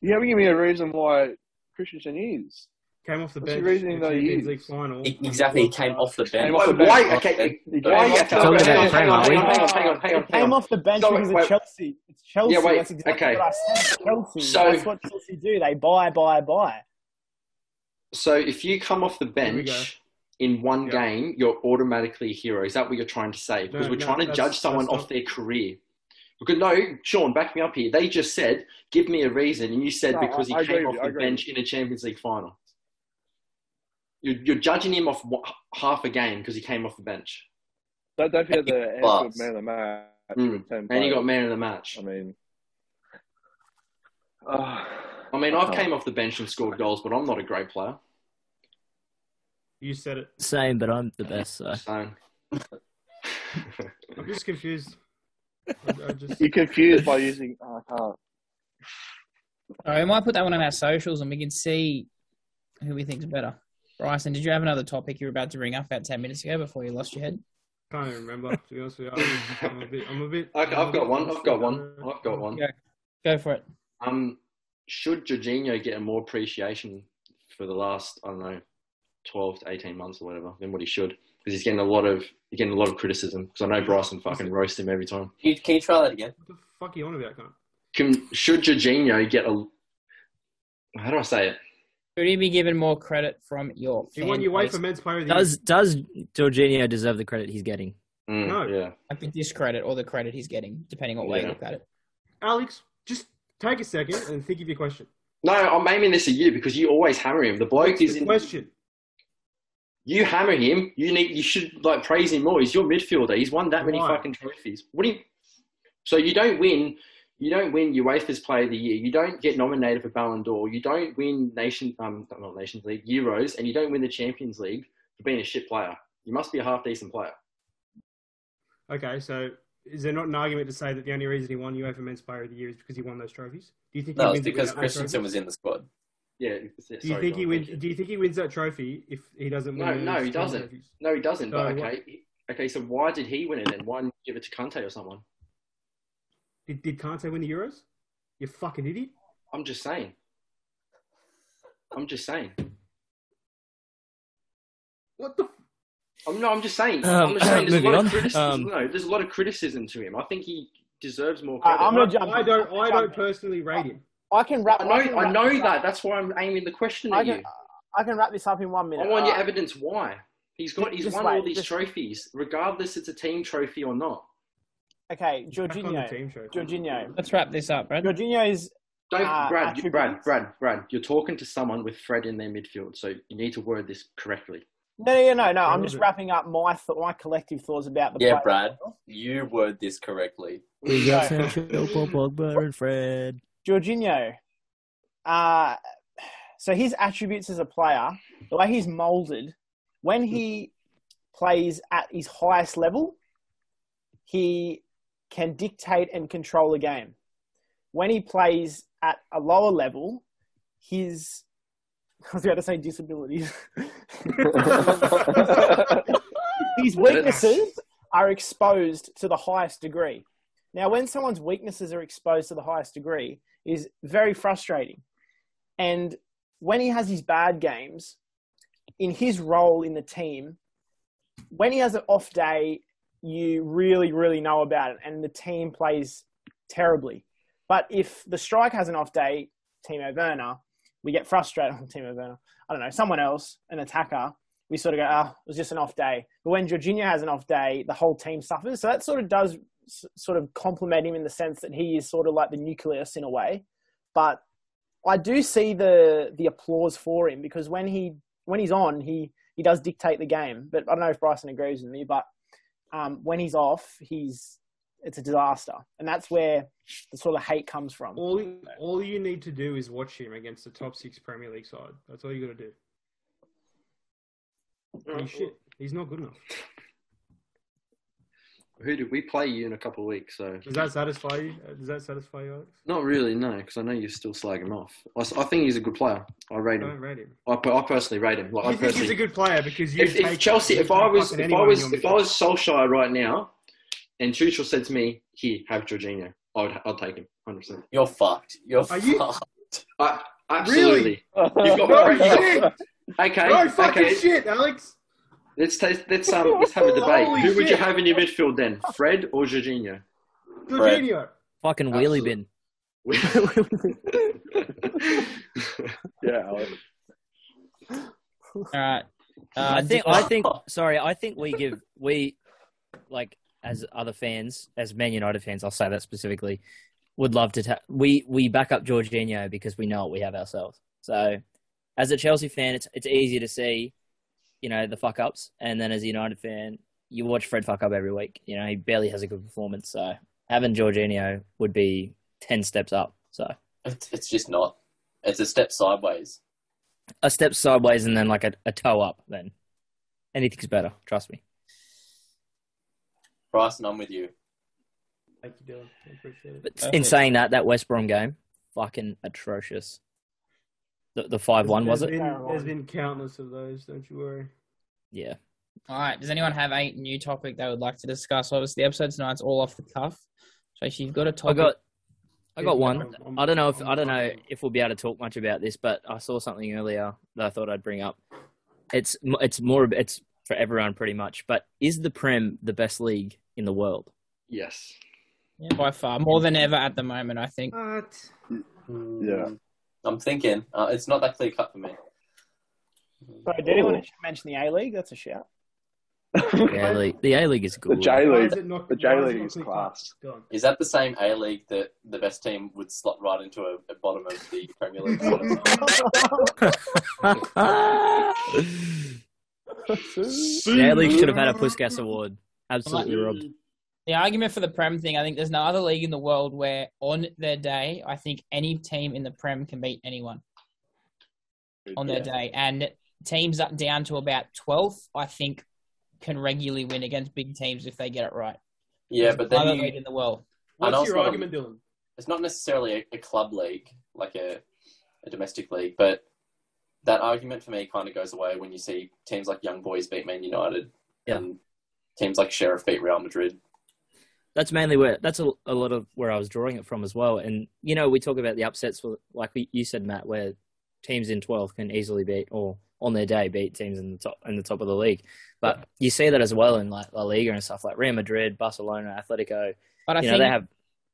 You haven't given me a reason why Christensen is. Came off the What's bench. reason the that he Champions? League final. Exactly, he came off the bench. Came off the Why? Okay. He Why? came off the bench. about Hang on, hang on, hang on, hang on, hang on, He came off the bench So, because of Chelsea. It's Chelsea. Yeah, wait, That's exactly okay. what I said. Chelsea. So- That's what Chelsea do. They buy, buy, buy. So if you come off the bench in one Yeah. game, you're automatically a hero. Is that what you're trying to say? Because No, we're no, trying to judge someone off not- their career. Because no, Sean, back me up here. They just said, "Give me a reason," and you said No, because he I- I came off the bench in a Champions League final. You're, you're judging him off wha- half a game because he came off the bench, Don't, don't forget the Plus. Man of the match. Mm. with 10 and he got man of the match. I mean, uh, I mean, I've came off the bench and scored goals, but I'm not a great player. You said it. Same, but I'm the best. So. So I'm just confused. I, I just. you're confused by using. Oh, I can't. all right, we might put that one on our socials and we can see who we think's better. Bryson, did you have another topic you were about to bring up about ten minutes ago before you lost your head? Can't even remember. To be honest with you, I'm, I'm a bit. I'm a bit. Okay, I've got one. I've got one. I've got one. Yeah. Go for it. Um, should Jorginho get more appreciation for the last I don't know, twelve to eighteen months or whatever than what he should? Because he's getting a lot of he's getting a lot of criticism. Because I know Bryson fucking roast him every time. Can you, can you try that again? What the fuck are you on about, cunt? Can should Jorginho get a how do I say it? Should he be given more credit from your? Do you want your wait for men's player of the Does does Jorginho deserve the credit he's getting? Mm, No. Yeah. I think this credit or the credit he's getting, depending on way you look at it. Alex, just take a second and think of your question. No, I'm aiming this at you because you always hammer him. The bloke What's is the in. question? You hammer him. You need. You should like praise him more. He's your midfielder. He's won that many Why? fucking trophies. What do you? So you don't win. You don't win UEFA's Player of the Year. You don't get nominated for Ballon d'Or. You don't win Nation, um, not Nations League, Euros, and you don't win the Champions League for being a shit player. You must be a half decent player. Okay, so is there not an argument to say that the only reason he won UEFA Men's Player of the Year is because he won those trophies? Do you think No, it's because Christensen was in the squad. Yeah. it's- Do you sorry, think he wins? Do you think he wins that trophy if he doesn't win? No, those no, he doesn't. trophies? No, he doesn't. So but what- okay, okay. So why did he win it then? Why didn't you give it to Kante or someone? Did, did Kante win the Euros? You fucking idiot! I'm just saying. I'm just saying. What the? F- I'm no. I'm just saying. Um, I'm just saying. There's a moving lot on. of criticism. Um, no, there's a lot of criticism to him. I think he deserves more I- credit. I'm gonna jump I don't. I'm I gonna don't personally rate him. I can wrap. I know. I wrap know this that. up. That's why I'm aiming the question I at can. you. I can wrap this up in one minute. I want your Uh, evidence why. He's got. He's won wait, all these just- trophies, regardless it's a team trophy or not. Okay, Back on Jorginho. Jorginho. Let's wrap this up, Brad. Jorginho's Don't, Uh, Brad, you, Brad, Brad, Brad, you're talking to someone with Fred in their midfield, so you need to word this correctly. no, no, no, no. I'm just wrapping up my th- my collective thoughts about the Yeah, player. Brad, you word this correctly. We got No. Sancho, Paul Pogba, and Fred. Jorginho. Uh, so his attributes as a player, the way he's molded, when he plays at his highest level, he can dictate and control a game. When he plays at a lower level, his I was about to say disabilities. his weaknesses are exposed to the highest degree. Now, when someone's weaknesses are exposed to the highest degree, is very frustrating. And when he has his bad games, in his role in the team, when he has an off day, you really, really know about it, and the team plays terribly. But if the strike has an off day, Timo Werner, we get frustrated on Timo Werner. I don't know, someone else, an attacker, we sort of go, ah, it was just an off day. But when Jorginho has an off day, the whole team suffers. So that sort of does sort of compliment him in the sense that he is sort of like the nucleus in a way. But I do see the the applause for him because when he when he's on, he he does dictate the game. But I don't know if Bryson agrees with me, but um, when he's off, he's it's a disaster, and that's where the sort of hate comes from. All all you need to do is watch him against the top six Premier League side. That's all you got to do. He's shit. He's not good enough. Who did we play you in a couple of weeks? So Does that satisfy you? Uh, Does that satisfy you, Alex? not really, no, because I know you're still slag him off. I, s- I think he's a good player. I rate Don't him. rate him. I, I personally rate him. Like, I think he's a good player because you if, if Chelsea, you if I was, fucking if I anyone was, in your if I was Solskjaer right now, and Tuchel said to me, "Here, have Jorginho," I would, I'd take him, hundred percent. You're fucked. You're Are you- fucked. Absolutely. You've got, No you got- shit! okay, No fucking okay. shit, Alex. Let's taste, let's um let's have a debate. Holy Who would you shit. have in your midfield then, Fred or Jorginho? Jorginho. Fucking wheelie bin. Yeah, Alex. All right. Uh, I think. I think. Sorry, I think we give we like as other fans, as Man United fans, I'll say that specifically, would love to. Ta- we we back up Jorginho because we know what we have ourselves. So, as a Chelsea fan, it's it's easy to see, you know, the fuck ups, and then as a United fan, you watch Fred fuck up every week. You know, he barely has a good performance. So having Jorginho would be ten steps up. So It's, it's just not. It's a step sideways. a step sideways and then like a, a toe up. Then anything's better. Trust me. Bryson, I'm with you. Thank you, Dylan. I appreciate it. But Perfect. in saying that, that West Brom game, fucking atrocious. The the five one was it? been, there's been countless of those. Don't you worry. Yeah. All right. Does anyone have a new topic they would like to discuss? Obviously, the episode tonight's all off the cuff. So if you've got a topic, I got I got one. I'm- I'm- I don't know if I'm don't know if we'll be able to talk much about this, but I saw something earlier that I thought I'd bring up. It's it's more it's for everyone pretty much. But is the Prem the best league in the world? Yes. yeah, by far more than ever at the moment, I think. What? Mm. Yeah. I'm thinking. Uh, it's not that clear cut for me. Sorry, did anyone mention the A League? That's a shout. The A League, the A League is The good. J Why League. it not- the why J is it League not is clear class. Go on. Is that the same A League that the best team would slot right into a, a bottom of the Premier League? the A League should have had a Puskas Award. Absolutely robbed. The argument for the Prem thing, I think there's no other league in the world where on their day, I think any team in the Prem can beat anyone on their Yeah. day. And teams up down to about 12th, I think, can regularly win against big teams if they get it right. yeah, but No then other you, league in the world. What's it's your not a- argument, Dylan? it's not necessarily a, a club league like a, a domestic league, but that argument for me kind of goes away when you see teams like Young Boys beat Man United Yeah. and teams like Sheriff beat Real Madrid. That's mainly where that's a, a lot of where I was drawing it from as well. And you know, we talk about the upsets, for, like we, you said, Matt, where teams in 12th can easily beat or on their day beat teams in the top in the top of the league. But you see that as well in like La Liga and stuff like Real Madrid, Barcelona, Atletico. But I you know, they have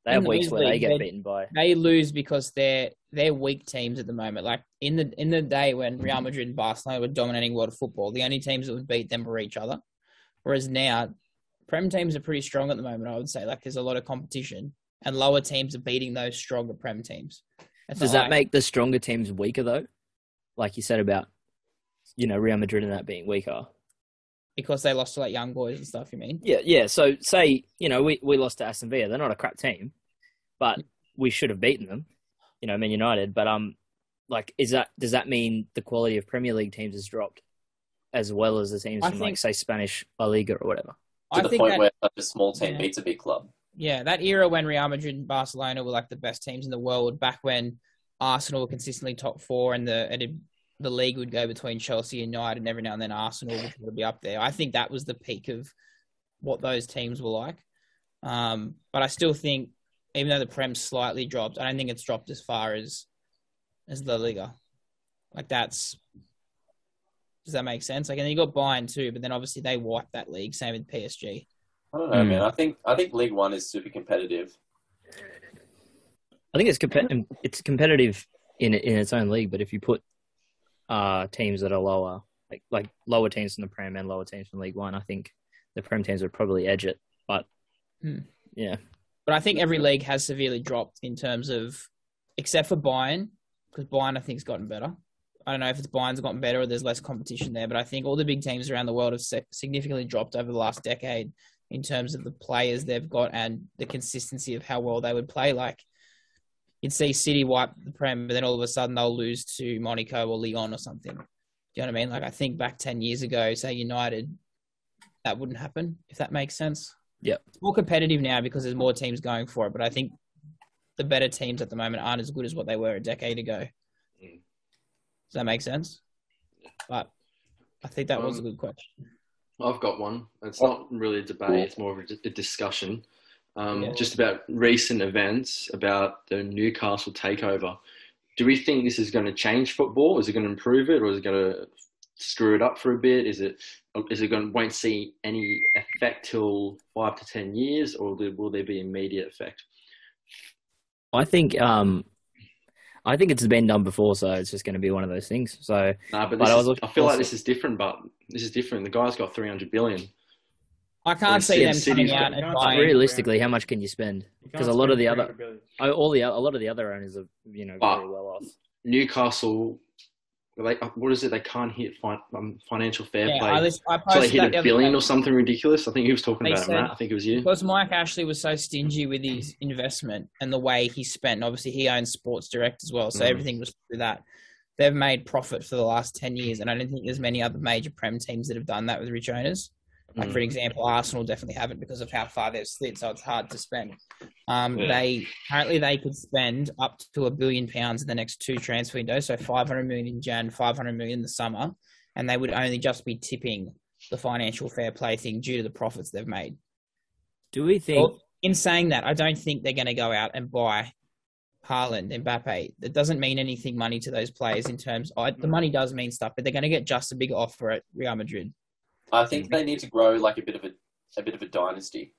they have the weeks where they get beaten by. they lose because they're they're weak teams at the moment. Like in the in the day when Real Madrid and Barcelona were dominating world football, the only teams that would beat them were each other. Whereas now, Prem teams are pretty strong at the moment. I would say like there's a lot of competition, and lower teams are beating those stronger Prem teams. Does that make the stronger teams weaker though? Like you said about you know Real Madrid and that being weaker. because they lost to like young boys and stuff? You mean? Yeah, yeah. So say you know we, we lost to Aston Villa. They're not a crap team, but we should have beaten them. You know, Man United. But um, like, is that does that mean the quality of Premier League teams has dropped, as well as the teams I from think- like say Spanish La Liga or whatever? To I the think point that where such a small team Yeah. beats a big club. Yeah, that era when Real Madrid and Barcelona were like the best teams in the world, back when Arsenal were consistently top four and the and the league would go between Chelsea and United, and every now and then Arsenal would be up there. I think that was the peak of what those teams were like. Um, but I still think, even though the Prem slightly dropped, I don't think it's dropped as far as as the Liga. Like that's does that make sense? Like, and then you got Bayern too, but then obviously they wiped that league. Same with PSG. I don't know, Mm. man. I think I think League One is super competitive. I think it's compet- it's competitive in in its own league, but if you put uh teams that are lower, like like lower teams from the Prem and lower teams from League One, I think the Prem teams would probably edge it. But Hmm. yeah, But I think every league has severely dropped in terms of, except for Bayern, because Bayern I think has gotten better. I don't know if it's Bayern's gotten better or there's less competition there, but I think all the big teams around the world have significantly dropped over the last decade in terms of the players they've got and the consistency of how well they would play. Like you'd see City wipe the Prem, but then all of a sudden they'll lose to Monaco or Lyon or something. Do you know what I mean? Like I think back ten years ago, say United, that wouldn't happen if that makes sense. Yeah, It's more competitive now because there's more teams going for it, but I think the better teams at the moment aren't as good as what they were a decade ago. Does that make sense? But I think that was a Um, good question. I've got one. It's not really a debate. It's more of a, a discussion. Um, Yeah. Just about recent events about the Newcastle takeover. Do we think this is going to change football? Is it going to improve it, or is it going to screw it up for a bit? Is it is it going to won't see any effect till five to ten years, or will- will there be immediate effect? I think um, I think it's been done before, so it's just going to be one of those things. So Nah, but, But this I is, I feel like this is different. But this is different. The guy's got three hundred billion. I can't see them City's coming out and buying. realistically, how much can you spend? Because a lot of the other 300 billion. Oh, all the a lot of the other owners are you know But- very well off. Newcastle, like what is it? They can't hit fin- um, financial fair Yeah, play. I, list, I so they hit that a billion or something ridiculous. I think he was talking about said- it, Matt. I think it was you. Because Mike Ashley was so stingy with his investment and the way he spent, and obviously he owns Sports Direct as well, so Mm. everything was through that. They've made profit for the last 10 years, and I don't think there's many other major Prem teams that have done that with rich owners. Like Mm. for example, Arsenal definitely haven't because of how far they've slid, so it's hard to spend. Um, Yeah. They apparently they could spend up to a billion pounds in the next two transfer windows, so 500 million in Jan, 500 million in the summer, and they would only just be tipping the financial fair play thing due to the profits they've made. Do we think? Well, in saying that, I don't think they're going to go out and buy Haaland, Mbappe. That doesn't mean anything money to those players in terms. I, the money does mean stuff, but they're going to get just a big offer at Real Madrid. I think they need to grow like a bit of a a bit of a dynasty.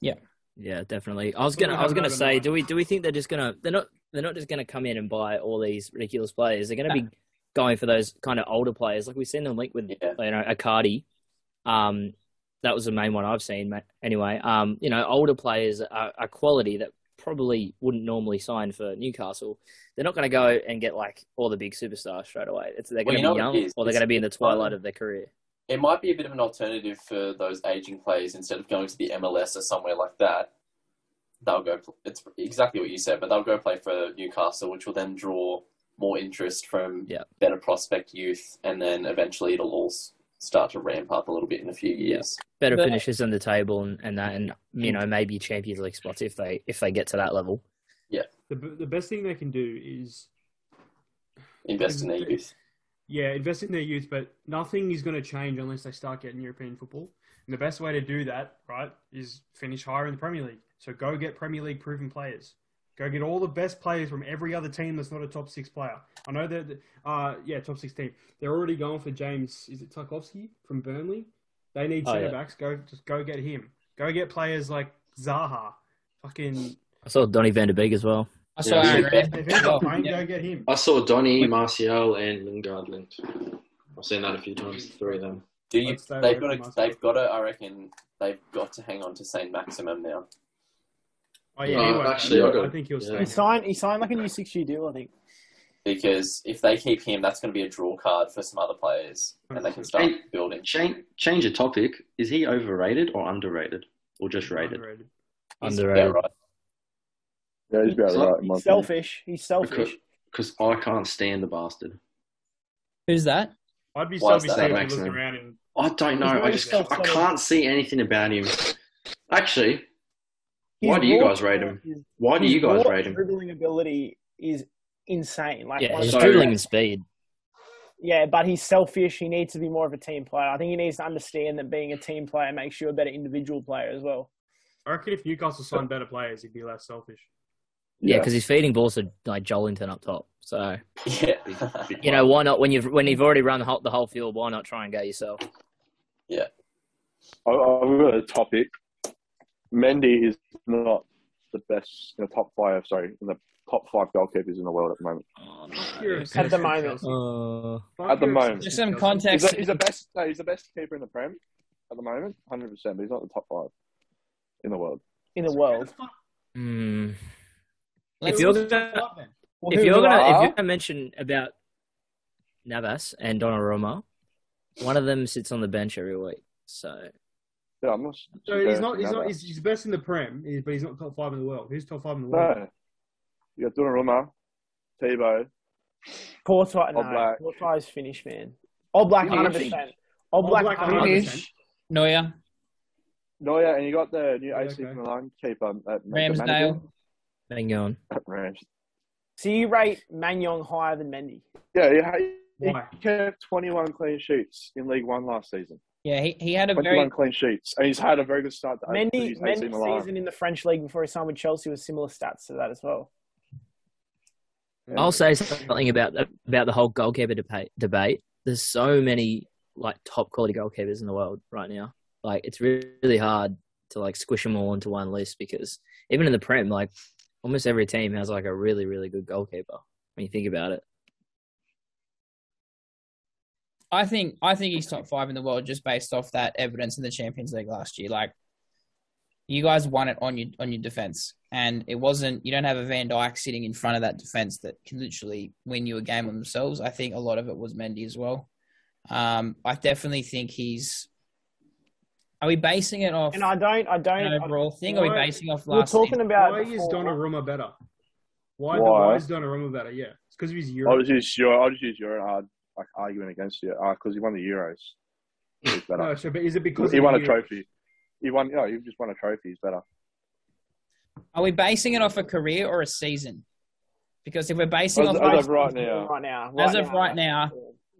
Yeah, Yeah, definitely. I was gonna, I was gonna say, do we, do we think they're just gonna, they're not, they're not just gonna come in and buy all these ridiculous players. They're gonna be going for those kind of older players, like we've seen them link with, Yeah. you know, Icardi. Um, that was the main one I've seen. ma- Anyway, um, you know, older players are, are quality that probably wouldn't normally sign for Newcastle. They're not going to go and get like all the big superstars straight away. It's, they're Well, going to know be young, or they're going to be in the it's fun. twilight of their career. It might be a bit of an alternative for those aging players instead of going to the MLS or somewhere like that. They'll go. It's exactly what you said, but they'll go play for Newcastle, which will then draw more interest from Yeah. better prospect youth, and then eventually it'll all start to ramp up a little bit in a few years. Better But- finishes on the table and, and that, and you know, maybe Champions League spots if they if they get to that level. Yeah. The, the best thing they can do is Invest in their youth. Yeah, invest in their youth, but nothing is going to change unless they start getting European football. And the best way to do that, right, is finish higher in the Premier League. So go get Premier League proven players. Go get all the best players from every other team that's not a top six player. I know that, uh, yeah, top six team. They're already going for James. Is it Tarkowski from Burnley? They need Oh, centre yeah. backs. Go, just go get him. Go get players like Zaha. Fucking. I saw Donny van de Beek as well. I saw Yeah, Aaron so- If as he's well. not Yeah. go get him. I saw Donny, Martial, and Lingard linked. I've seen that a few times. Three of them. Do you? They've got from to. They've got to. I reckon they've got to hang on to Saint-Maximin now. Oh yeah, Uh, he actually, I got- I think he'll yeah. stay. He signed. He signed like a new six-year deal, I think. because if they keep him, that's going to be a draw card for some other players, and they can start Hey. building. Change change of topic. Is he overrated or underrated, or just rated? Underrated. He's Underrated. about right. Yeah, he's about So- right. He's selfish. He's selfish. Because I can't stand the bastard. Who's that? I'd be Why is selfish that? if Makes you look around and I don't know. I just I can't see anything about him. Actually, His Why do you guys rate him? his- why do you guys rate him? Dribbling ability is insane. Like, Yeah, one his dribbling and speed. yeah, but he's selfish. He needs to be more of a team player. I think he needs to understand that being a team player makes you a better individual player as well. I reckon if Newcastle signed better players, he'd be less selfish. Yeah, because he's feeding balls to like Joelinton up top. So Yeah. You know why not when you've when you've already run the whole, the whole field, why not try and go yourself? Yeah, I- I've got a topic. Mendy is not the best in the top five. Sorry, in the top five goalkeepers in the world at the moment. You're At the moment. Uh, At the moment. Just some Chelsea. He's, context. the, he's the best. No, he's the best keeper in the Prem at the moment, hundred percent. But he's not the top five in the world. In the world. hmm. Let's- If you're gonna- Well, if you're gonna if you're gonna mention about Navas and Donnarumma, one of them sits on the bench every week. So Yeah, I'm not. So he's not. He's no, not. He's, he's best in the Prem, but he's not top five in the world. Who's top five in the world? No. You got Donnarumma, Tebow. Courtois, no. Oblak. Courtois is finished, man. Oblak, Finish. 100%. Oblak, Oblak, 100%. 100%. Neuer, Neuer, and you got the new Yeah, AC okay. Milan keeper at Ramsdale. Bang on. So you rate Maignan higher than Mendy? Yeah, he, had- he kept 21 clean sheets in League One last season. Yeah, he, he had a 21 very clean sheets, and he's had a very good start. To Mendy, Mendy's Milan. season in the French league before he signed with Chelsea was similar stats to that as well. Yeah. I'll say something about the, about the whole goalkeeper debate. Debate. There's so many like top quality goalkeepers in the world right now. Like it's really, really hard to like squish them all into one list because even in the Prem, like almost every team has like a really really good goalkeeper when you think about it. I think I think he's top five in the world just based off that evidence in the Champions League last year. Like you guys won it on your on your defense, and it wasn't. You don't have a Van Dijk sitting in front of that defense that can literally win you a game on themselves. I think a lot of it was Mendy as well. Um, I definitely think he's. Are we basing it off And I don't, I don't. overall thing? Or are we basing off last? we were last? talking season? about Why is before- Donnarumma better? Why? Why? Why is Donnarumma better? Yeah, it's because of his Euro. I'll just use your. I'll just use your hard like argument against you uh, because he won the Euros. He's better. No, so, but is it because he of won a the- trophy. He won. No, he just won a trophy. He's better. Are we basing it off a career or a season? Because if we're basing As, off as of right now, Right now. as of right now,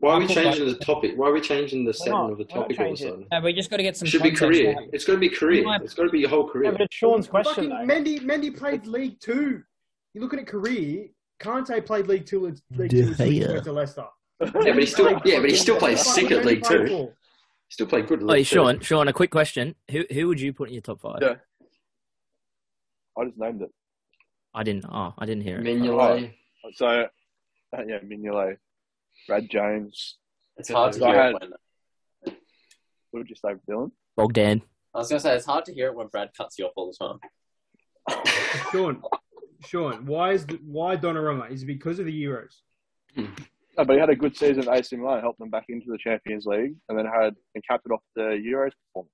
Why are we changing both. the topic? Why are we changing the setting of the topic all of a sudden? no, we just got to get some. It should be career. right? It's got to be career. Might- It's got to be your whole Yeah, career. but it's Sean's question, Fucking though. Mendy, Mendy played League Two. You're looking at career. Kante played League Two. and- League Two until he went to Leicester. Yeah, but he still, yeah, but he still plays Fucking sick at League Two. for. Still played good. at Wait, League Two. Sean, Sean, a quick question. Who who would you put in your top five? Yeah. I just named it. I didn't. Oh, I didn't hear it. Mignolet. So, uh, yeah, Mignolet, Brad James. It's hard to So hear had- it when. What did you say, Dylan? Bogdan. I was gonna say it's hard to hear it when Brad cuts you off all the time. Sean, Sean, why is the, why Donnarumma? Is it because of the Euros? No, but he had a good season at AC Milan, helped them back into the Champions League, and then had and capped it off the Euros performance.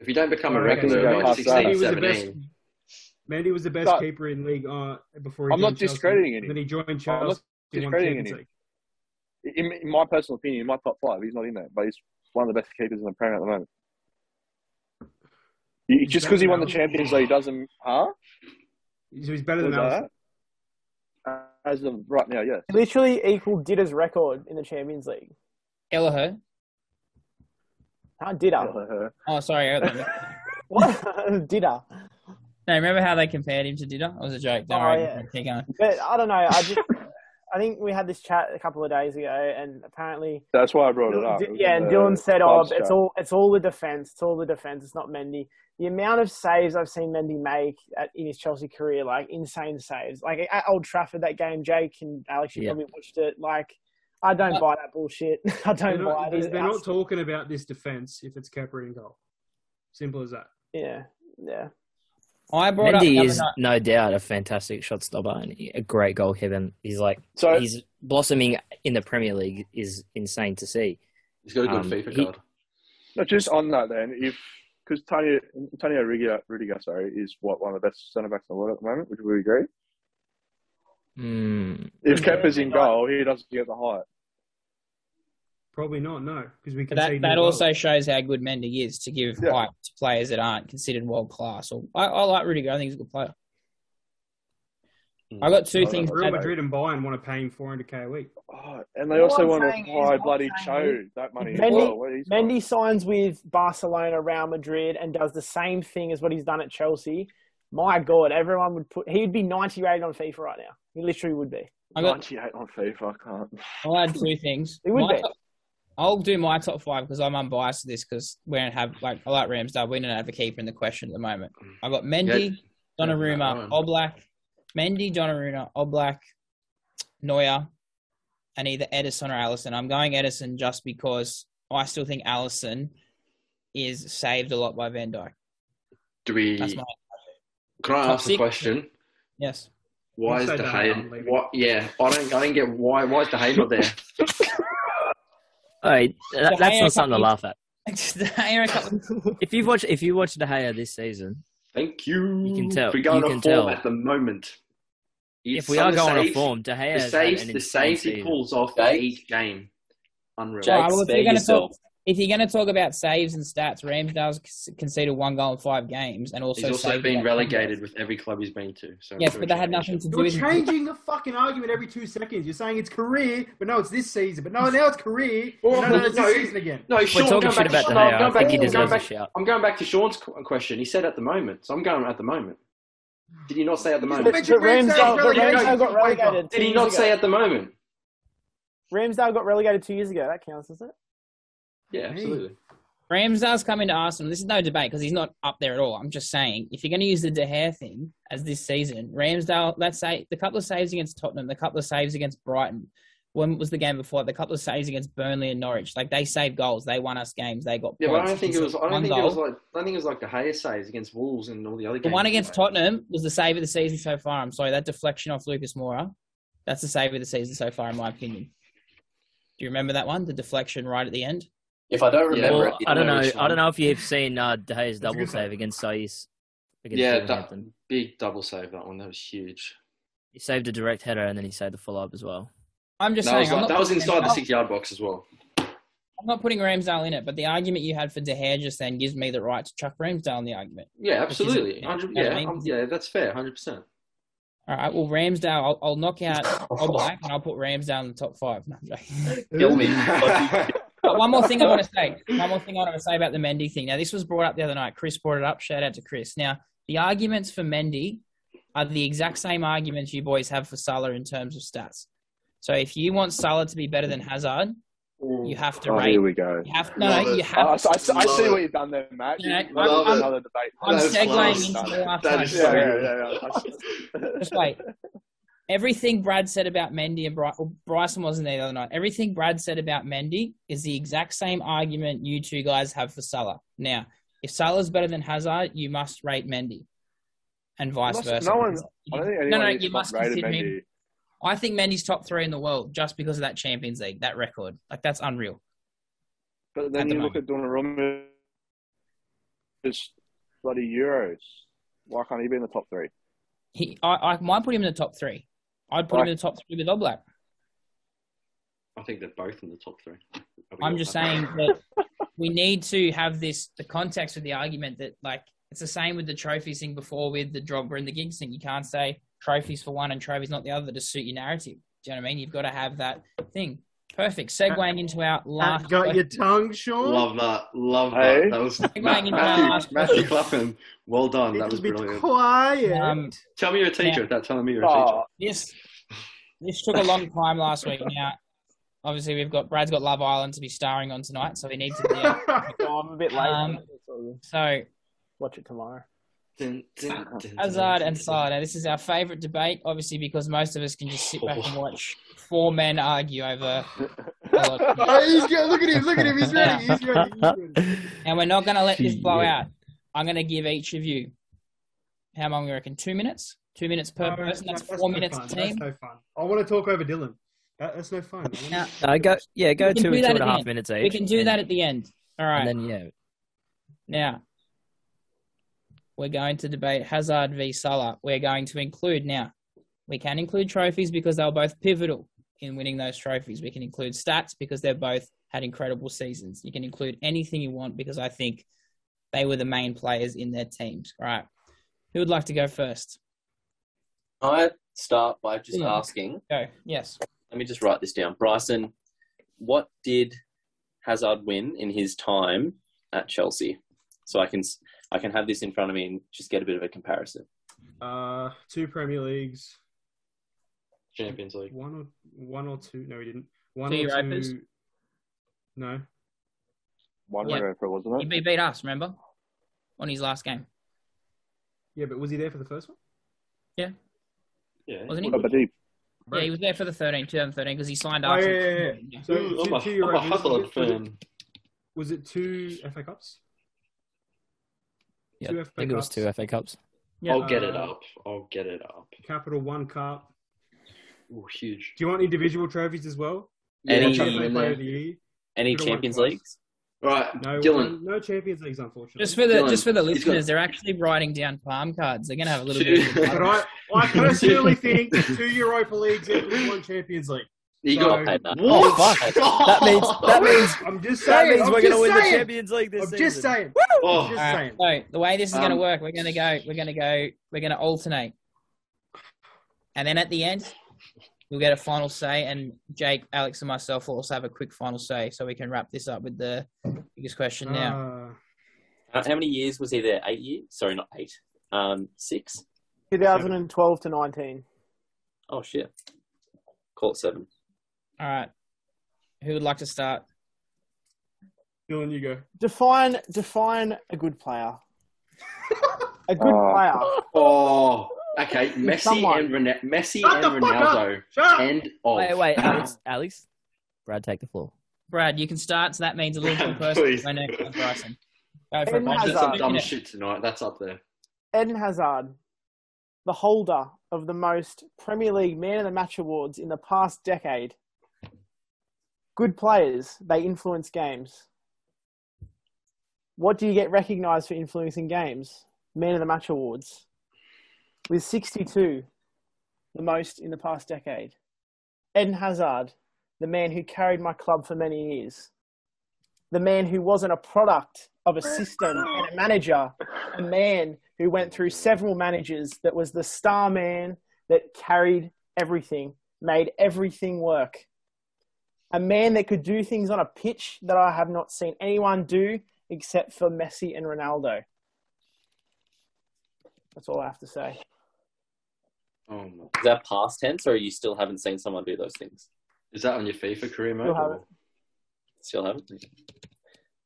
If you don't become a Okay, regular so in like past 16, that. Mendy was the best. 17, Mendy was the best But- keeper in league uh, before he I'm not joined Chelsea. discrediting him. Then he joined I'm not discrediting Champions. League. In, in my personal opinion, in my top five, he's not in there, but he's one of the best keepers in the Premier at the moment. You- just because he won the Champions League doesn't, huh? So he's better than Was Alisson. that? As of right now, yes. Literally equal Dida's record in the Champions League. Kelleher. Huh? Dida. Oh, sorry. I got that. What? Dida. no, remember how they compared him to Dida? It was a joke. Don't Oh, worry. yeah. Keep going. But I don't know. I just, I think we had this chat a couple of days ago, and apparently, That's why I brought it up. D- yeah, and Dylan said, "Oh, clubs it's all, it's all the defense. It's all the defense. It's not Mendy." The amount of saves I've seen Mendy make at, in his Chelsea career, like insane saves. Like at Old Trafford, that game, Jake and Alex, you Yeah. probably watched it. Like, I don't buy that bullshit. I They're don't not, buy it. they're not It's- talking about this defense if it's Kepa and goal. Simple as that. Yeah, yeah. I brought Mendy other is night- no doubt a fantastic shot stopper and a great goal And He's like So he's blossoming in the Premier League is insane to see. He's got a good Um, FIFA he- card. No, just on that then, if because Tony Antonio Rudiger, Rudiger, sorry, is what one of the best centre backs in the world at the moment. Would we agree? Hmm. If Yeah, Kepa's in goal, he doesn't get the height. Probably not, no, because we can see that, that also shows how good Mendy is to give Yeah. hype to players that aren't considered world class. Or I, I like Rudiger. I think he's a good player. Mm. I got two Oh, things. Real Madrid and Bayern want to pay him 400k a week. Oh, and they All also I'm want to saying is- apply bloody saying Cho that money as Mendy- well. What he's got. Mendy signs with Barcelona, Real Madrid, and does the same thing as what he's done at Chelsea. My God, everyone would put. He would be ninety rated on FIFA right now. He literally would be. I got. 98 on FIFA, I can't. I'll add two things. It would My be. top- I'll do my top five because I'm unbiased to this because we don't have like I like Ramsdale. We don't have a keeper in the question at the moment. I got Mendy, Yeah. Donnarumma, Yeah, Oblak, Mendy, Donnarumma, Oblak, Neuer, and either Ederson or Alisson. I'm going Ederson just because I still think Alisson is saved a lot by Van Dijk. Do we? That's my Can I top ask a question? yes. Why is Say De De Gea, Gea? leave it. What? Yeah, I don't. I don't get why. Why is De Gea not there? Hey, that, that's not something to laugh at. De Gea a couple- If you've watched if you watch De Gea this season, Thank you. You can tell- We're going you on can form tell. at the moment. if we are going on saves- form, De Gea the has saves, the saves he pulls off Jake? each game, unreal. Jake, Well, if you're gonna yourself. talk, if you're going to talk about saves and stats, Ramsdale's conceded one goal in five games, and also He's also been about- relegated with every club he's been to. So Yes, but a that had nothing to do You're with changing the fucking argument every two seconds. You're saying it's career, but no, it's this season. But no, now it's career. Well, no, no, it's no, this season again. No, We're talking shit about to, De no, I'm going think back, he I'm deserves going a shout. I'm going back to Sean's question. He said at the moment, so I'm going at the moment. Did he not say at the moment? mentioned But Ramsdale, but Ramsdale got relegated. Did two he not say at the moment? Ramsdale got relegated two years ago. That counts, doesn't it? Yeah, absolutely. Ramsdale's coming to Arsenal. This is no debate because he's not up there at all. I'm just saying, if you're going to use the De Gea thing as this season, Ramsdale, let's say the couple of saves against Tottenham, the couple of saves against Brighton. When was the game before? The couple of saves against Burnley and Norwich. Like they saved goals. They won us games. They got Yeah, but I don't think it was. I don't think it was like. I don't think it was like the Gea saves against Wolves and all the other The games. one against. Tottenham was the save of the season so far. I'm sorry, that deflection off Lucas Moura. That's the save of the season so far, in my opinion. Do you remember that one? The deflection right at the end? If I don't Yeah. remember Well, it, I don't know. I don't know if you've seen uh, De Gea's double save one. against Saïss. Against Yeah, Wolverhampton. that big double save. That one. That was huge. He saved a direct header and then he saved the follow up as well. I'm just That saying. was, I'm like, that was putting inside the six yard box as well. I'm I'm not putting Ramsdale in it, but the argument you had for De Gea just then gives me the right to chuck Ramsdale in the argument. Yeah, absolutely. yeah, 100, you know yeah, I mean? um, yeah, that's fair. Hundred percent. All right, well, Ramsdale, I'll, I'll knock out Oblak and I'll put Ramsdale in the top five. No, I'm joking. Kill me. But one more thing I want to say. One more thing I want to say about the Mendy thing. Now, this was brought up the other night. Chris brought it up. Shout out to Chris. Now, the arguments for Mendy are the exact same arguments you boys have for Salah in terms of stats. So if you want Salah to be better than Hazard, you have to Oh, rate. here we go. You have no, Love no, it. you oh, I, have. I, I see what you've done there, Matt. You- I'm- I'm- another debate. I'm segueing into the last That one. yeah, yeah, yeah, yeah. Just wait. Everything Brad said about Mendy and Bry- well, Bryson wasn't there the other night. Everything Brad said about Mendy is the exact same argument you two guys have for Salah. Now, if Salah's better than Hazard, you must rate Mendy, and vice Must- versa. no one- think no, no, you must consider him. I think Mendy's top three in the world just because of that Champions League, that record. Like that's unreal. But then the you look at Donnarumma, just bloody Euros. Why can't he be in the top three? He, I, I might put him in the top three. I'd put him in the top three with Oblak. I think they're both in the top three. Are I'm just happy? saying that we need to have this the context of the argument that like it's the same with the trophies thing before with the Drogba and the Giggs thing. You can't say trophies for one and trophies not the other to suit your narrative. Do you know what I mean? You've got to have that thing. Perfect. Segueing into our last. Got your tongue, Sean? Love that. Love Hey. that. That was Segueing into our last Matthew. Clapham. Well done. That was a bit brilliant. quiet. Um, Tell me you're a teacher Yeah. without telling me you're a Oh, this this took a long time last week. Now, obviously, we've got Brad's got Love Island to be starring on tonight, so we need to. Be, Oh, I'm a bit late. Um, It's all good. so Watch it tomorrow. teacher. Dun, dun, dun, Hazard and. Salah. Now, this is our favourite debate, obviously, because most of us can just sit back and watch four men argue over. a lot. Oh, he's good. Look at him. Look at him. He's ready. He's ready. He's ready. And we're not going to let this blow Yeah. out. I'm going to give each of you, how long we reckon? Two minutes? Two minutes per Oh, person. no, That's no four fun. minutes a That's team. no fun. I want to talk over Dylan. That, that's no fun. I wanna- Now, Uh, go, yeah, go We can two do that at the end. minutes each. we can do and- that at the end. All right. And then yeah, Now, we're going to debate Hazard v Salah. We're going to include now. We can include trophies because they were both pivotal in winning those trophies. We can include stats because they've both had incredible seasons. You can include anything you want because I think they were the main players in their teams. All right. Who would like to go first? I start by just Yeah. asking. Go. Yes. Let me just write this down. Bryson, what did Hazard win in his time at Chelsea? So I can s- I can have this in front of me and just get a bit of a comparison. Uh, two Premier Leagues. Champions League. One or one or two. No, he didn't. One Two or Europas? two. No. one Yeah. Europa, wasn't He it? beat beat us, remember? On his last game. Yeah, but was he there for the first one? Yeah. Wasn't he? Oh, but he, Yeah, he was there for the 13, 2013 because he signed up. Oh, after. yeah, yeah, yeah. So, I'm two, a, two I'm a Europas. Hazard Was it- fan. Was it two FA Cups? yeah, Two I FA think it was two FA Cups. Yeah. I'll get it Uh, up. I'll get it up. Capital One Cup. Ooh, huge. Do you want individual trophies as well? Any- Champions chuck 'em Player of the Year. Any Champions twice. Leagues? Right, No, Dylan. no Champions Leagues, unfortunately. Just for the Dylan, just for the he's got- listeners, they're actually writing down palm cards. They're gonna have a little bit. Of but I, I personally think two Europa Leagues equals one Champions League. You So- got Okay, no. Oh fuck! That means that means I'm just saying. that means I'm we're gonna win the. Champions League this I'm season. just saying. Oh, Just All saying. right, so the way this is going to Um, work, we're going to go. We're going to go. We're going to alternate, and then at the end, we'll get a final say. And Jake, Alex, and myself will also have a quick final say, so we can wrap this up with the biggest question now. Uh, How, how many years was he there? Eight years? Sorry, not eight. Um, six. 2012 to 19. Oh shit. Call it seven. All right, who would like to start? Dylan, you go. Define define a good player. A good Oh. player. oh, okay. Messi someone- and Rene- Messi Shut and the fuck up! Ronaldo. End of. Wait, wait, Alex, Alex, Brad, take the floor. Brad, you can start. So that means a Liverpool person. Please. Go next, then Bryson. Go for it, Eden Brad. I some Hazard. dumb shit tonight. That's up there. Eden Hazard, the holder of the most Premier League Man of the Match awards in the past decade. Good players, they influence games. What do you get recognised for influencing games? Man of the Match awards. With 62, the most in the past decade. Eden Hazard, the man who carried my club for many years. the man who wasn't a product of a system and a manager, a man who went through several managers that was the star man that carried everything, made everything work. A man that could do things on a pitch that I have not seen anyone do except for Messi and Ronaldo. That's all I have to say. Oh my. Is that past tense, or you still haven't seen someone do those things? Is that on your FIFA career, mode? Still have or- it. Still haven't.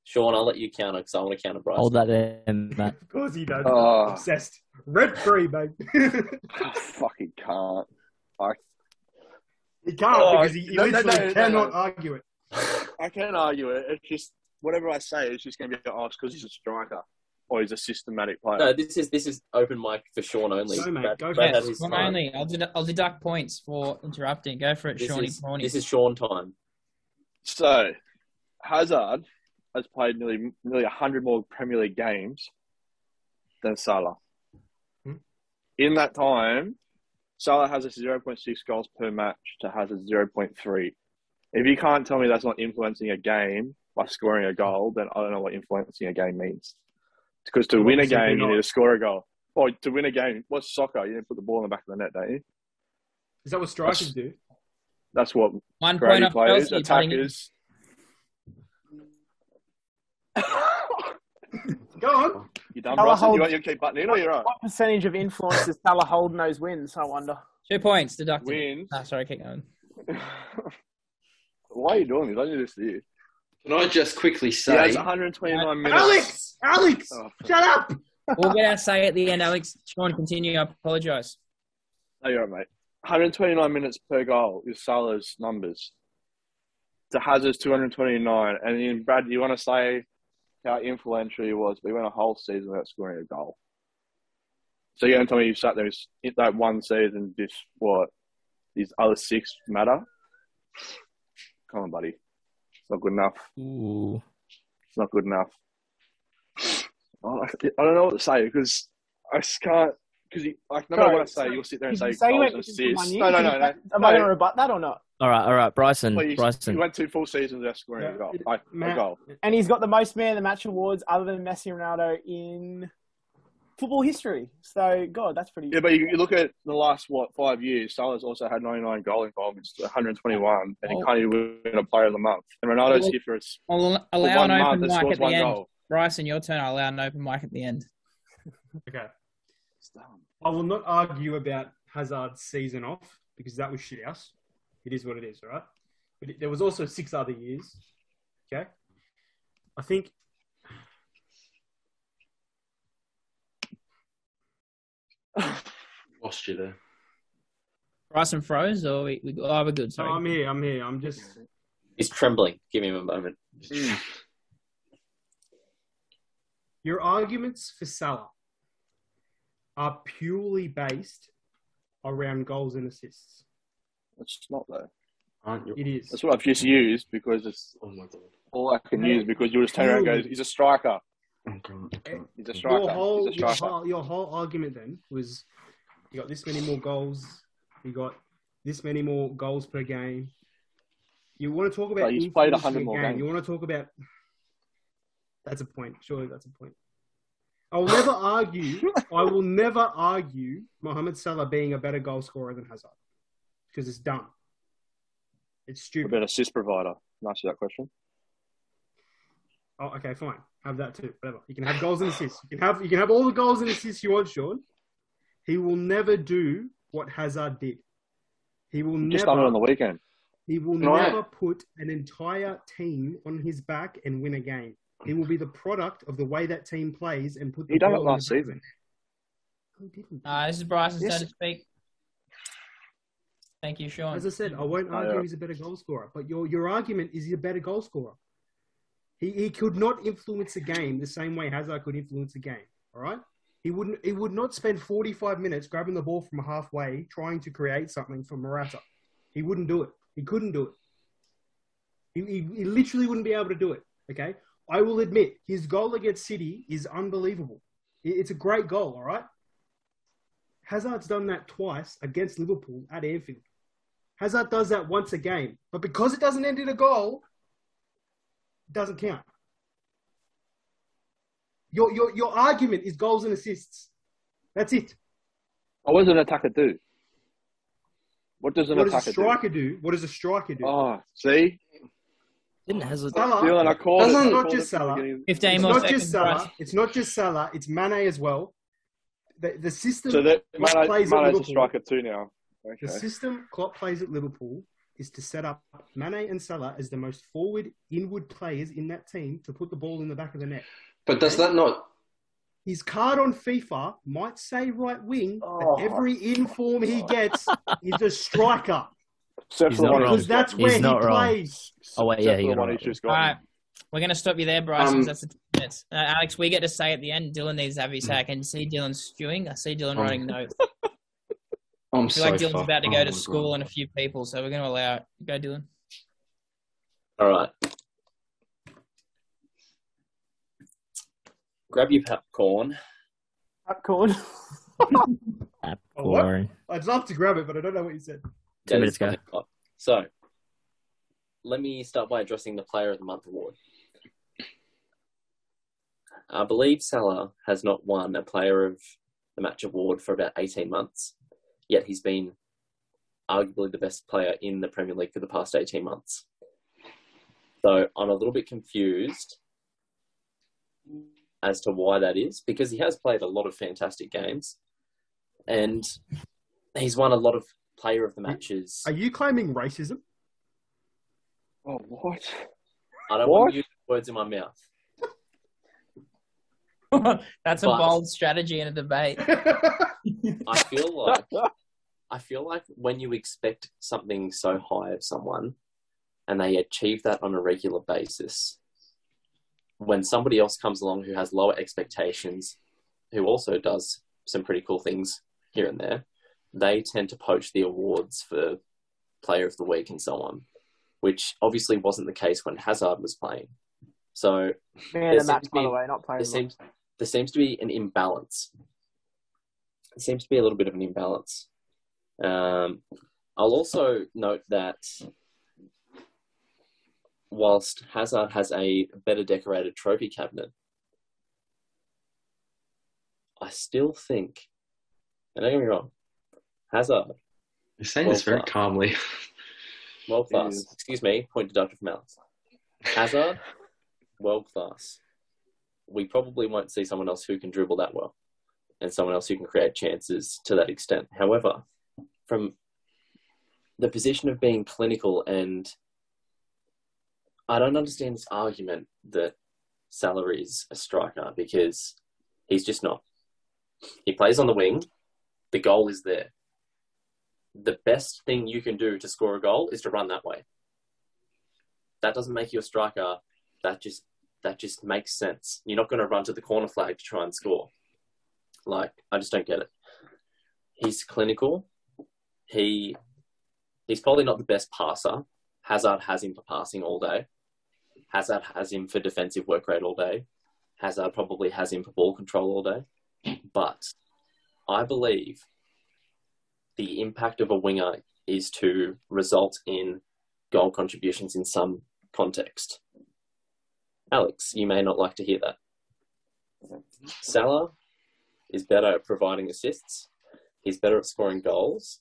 Sean, I'll let you counter because I want to counter Bryce. Hold that in, Matt. Of course he does. Oh. Obsessed. Red free, babe. I fucking can't. I, he can't Oh, because he, he no, no, literally no, no, cannot no. argue it. I can't argue it. It's just whatever I say, it's just going to be asked because he's a striker or he's a systematic player. No, this is this is open mic for Sean only. Go, mate, Brad- go for it. had Yes, his one time. only. I'll, dedu- I'll deduct points for interrupting. Go for it, This Shawnee is, Prawny. this is Sean time. So, Hazard has played nearly nearly hundred more Premier League games than Salah. Hmm. In that time, Salah has a zero point six goals per match to Hazard zero point three. If you can't tell me that's not influencing a game by scoring a goal, then I don't know what influencing a game means. Because to win a game, you need to score a goal. Or to win a game, what's soccer? You need to put the ball in the back of the net, don't you? Is that what strikers do? That's what One point Grady off players, Chelsea, putting in- attackers. Go on. You done, Salah Bryson? You want you to keep butting in or you're right? What percentage of influence does Salah hold in those wins? I wonder. Two points deducted. Wins. Ah, sorry, keep going. Why are you doing this? I do this to you. Can I just quickly He say? it's 129 minutes. Alex! Alex! Oh, Shut up! We'll get our say at the end, Alex. Sean, continue. I apologise. no, you're right, mate. 129 minutes per goal is Salah's numbers. To Hazard's 229. And then, Brad, do you want to say how influential he was, but he went a whole season without scoring a goal. So you're going to tell me you sat there in that one season, this, what, these other six matter? Come on, buddy. It's not good enough. Ooh. It's not good enough. Oh, I I don't know what to say because I just can't. Because like, no matter Sorry, what I say, so- you'll sit there and say say you goals oh, went and missing for one assists. year? No, no, no, you- no. Am I going to rebut that or not? All right, all right, Bryson. Well, you, Bryson. you went two full seasons without scoring a goal. Like, a goal. And he's got the most man of the match awards other than Messi and Ronaldo in football history. So, God, that's pretty. Yeah, but you, you look at the last what five years. Salah's also had 99 goal involvements, 121, and he Oh. can't even win a Player of the Month. And Ronaldo's Well, here for, us I'll for allow one an month open and mic at the one end. goal. Bryson, your turn. I'll allow an open mic at the end. Okay. I will not argue about Hazard's season off because that was shit house. It is what it is, all right? But it, there was also six other years. Okay. I think Lost you there. Bryson froze, or we, we oh, we're good. so Sorry. Oh, I'm here. I'm here. I'm just. He's trembling. Give him a moment. Mm. Your arguments for Salah are purely based around goals and assists. It's not though. Aren't you? It is. That's what I've just used because it's Oh my god. all I can Hey, use because you just turn around and purely- go, he's a striker. Oh god. He's a striker. Your whole, he's a your whole, your whole argument then was you got this many more goals, you got this many more goals per game. You want to talk about But he's played 100 more games. You want to talk about that's a point. Surely that's a point. I will never argue. I will never argue Mohamed Salah being a better goal scorer than Hazard because it's dumb. It's A stupid. better assist provider. Can I answer that question? Oh, okay, fine. Have that too. Whatever. You can have goals and assists. You can have you can have all the goals and assists you want, Sean. He will never do what Hazard did. He will Just never. done it on the weekend. He will No, I- never put an entire team on his back and win a game. He will be the product of the way that team plays and put. The He done it ball in the last season. the net. He didn't. Uh, this is Bryson's Yes. turn to speak. Thank you, Sean. As I said, I won't Oh, argue yeah. he's a better goal scorer, but your your argument is he's a better goal scorer. He he could not influence a game the same way Hazard could influence a game. All right, he wouldn't. He would not spend forty five minutes grabbing the ball from halfway trying to create something for Morata. He wouldn't do it. He couldn't do it. He, he, he literally wouldn't be able to do it. Okay, I will admit his goal against City is unbelievable. It's a great goal. All right. Hazard's done that twice against Liverpool at Anfield. Hazard does that once a game, but because it doesn't end in a goal, it doesn't count. Your your your argument is goals and assists. That's it. Oh, what does an attacker do? What does an What does a attacker striker do? What does a striker do? do? Oh, see, Didn't Hazard? Salah. Dylan, I called Doesn't- it. It's not just it from the Salah. beginning. Fifteen It's not just Salah. Bryce. It's not just Salah. It's Mane as well. The, the system So that Mane, plays at Mane's a striker too now. The system Klopp plays at Liverpool is to set up Mane and Salah as the most forward, inward players in that team to put the ball in the back of the net. But does that not? His card on FIFA might say right wing, Oh. but every inform he gets is a striker Except He's for the not one wrong. because just where He's he not wrong. plays. Oh wait, yeah, for you the got one right. just All got. we're gonna stop you there, Bryce. Um, that's the minutes. Uh, Alex, we get to say at the end. Dylan needs to have his say. I can see Dylan stewing. I see Dylan Um, writing notes. I'm I feel so like Dylan's fucked. about to Oh go my to God. school and a few people, so we're gonna allow it. Go, Dylan. All right. Grab your popcorn. Popcorn. Popcorn. I'd love to grab it, but I don't know what you said. Two That minutes is ago. what I've got. So, let me start by addressing the Player of the Month award. I believe Salah has not won a Player of the Match award for about 18 months, yet he's been arguably the best player in the Premier League for the past 18 months. So, I'm a little bit confused as to why that is, because he has played a lot of fantastic games and he's won a lot of Player of the Matches. Are you claiming racism? Oh, what? I don't What? want you to put words in my mouth. That's a bold strategy in a debate. I feel like I feel like when you expect something so high of someone and they achieve that on a regular basis, when somebody else comes along who has lower expectations, who also does some pretty cool things here and there, they tend to poach the awards for player of the week and so on, which obviously wasn't the case when Hazard was playing. So Man, There the seems to be- the way, there seems there seems to be an imbalance. There seems to be a little bit of an imbalance. Um, I'll also note that whilst Hazard has a better decorated trophy cabinet, I still think, and don't get me wrong, Hazard, You're saying this very calmly. world class. Excuse me, point deducted from Alex. Hazard, world class. We probably won't see someone else who can dribble that well and someone else who can create chances to that extent. However, from the position of being clinical and I don't understand this argument that Salah is a striker because he's just not. He plays on the wing. The goal is there. The best thing you can do to score a goal is to run that way. That doesn't make you a striker. That just that just makes sense. You're not going to run to the corner flag to try and score. Like I just don't get it. He's clinical. He he's probably not the best passer. Hazard has him for passing all day. Hazard has him for defensive work rate all day. Hazard probably has him for ball control all day. But I believe the impact of a winger is to result in goal contributions in some context. Alex, you may not like to hear that. Salah is better at providing assists. He's better at scoring goals.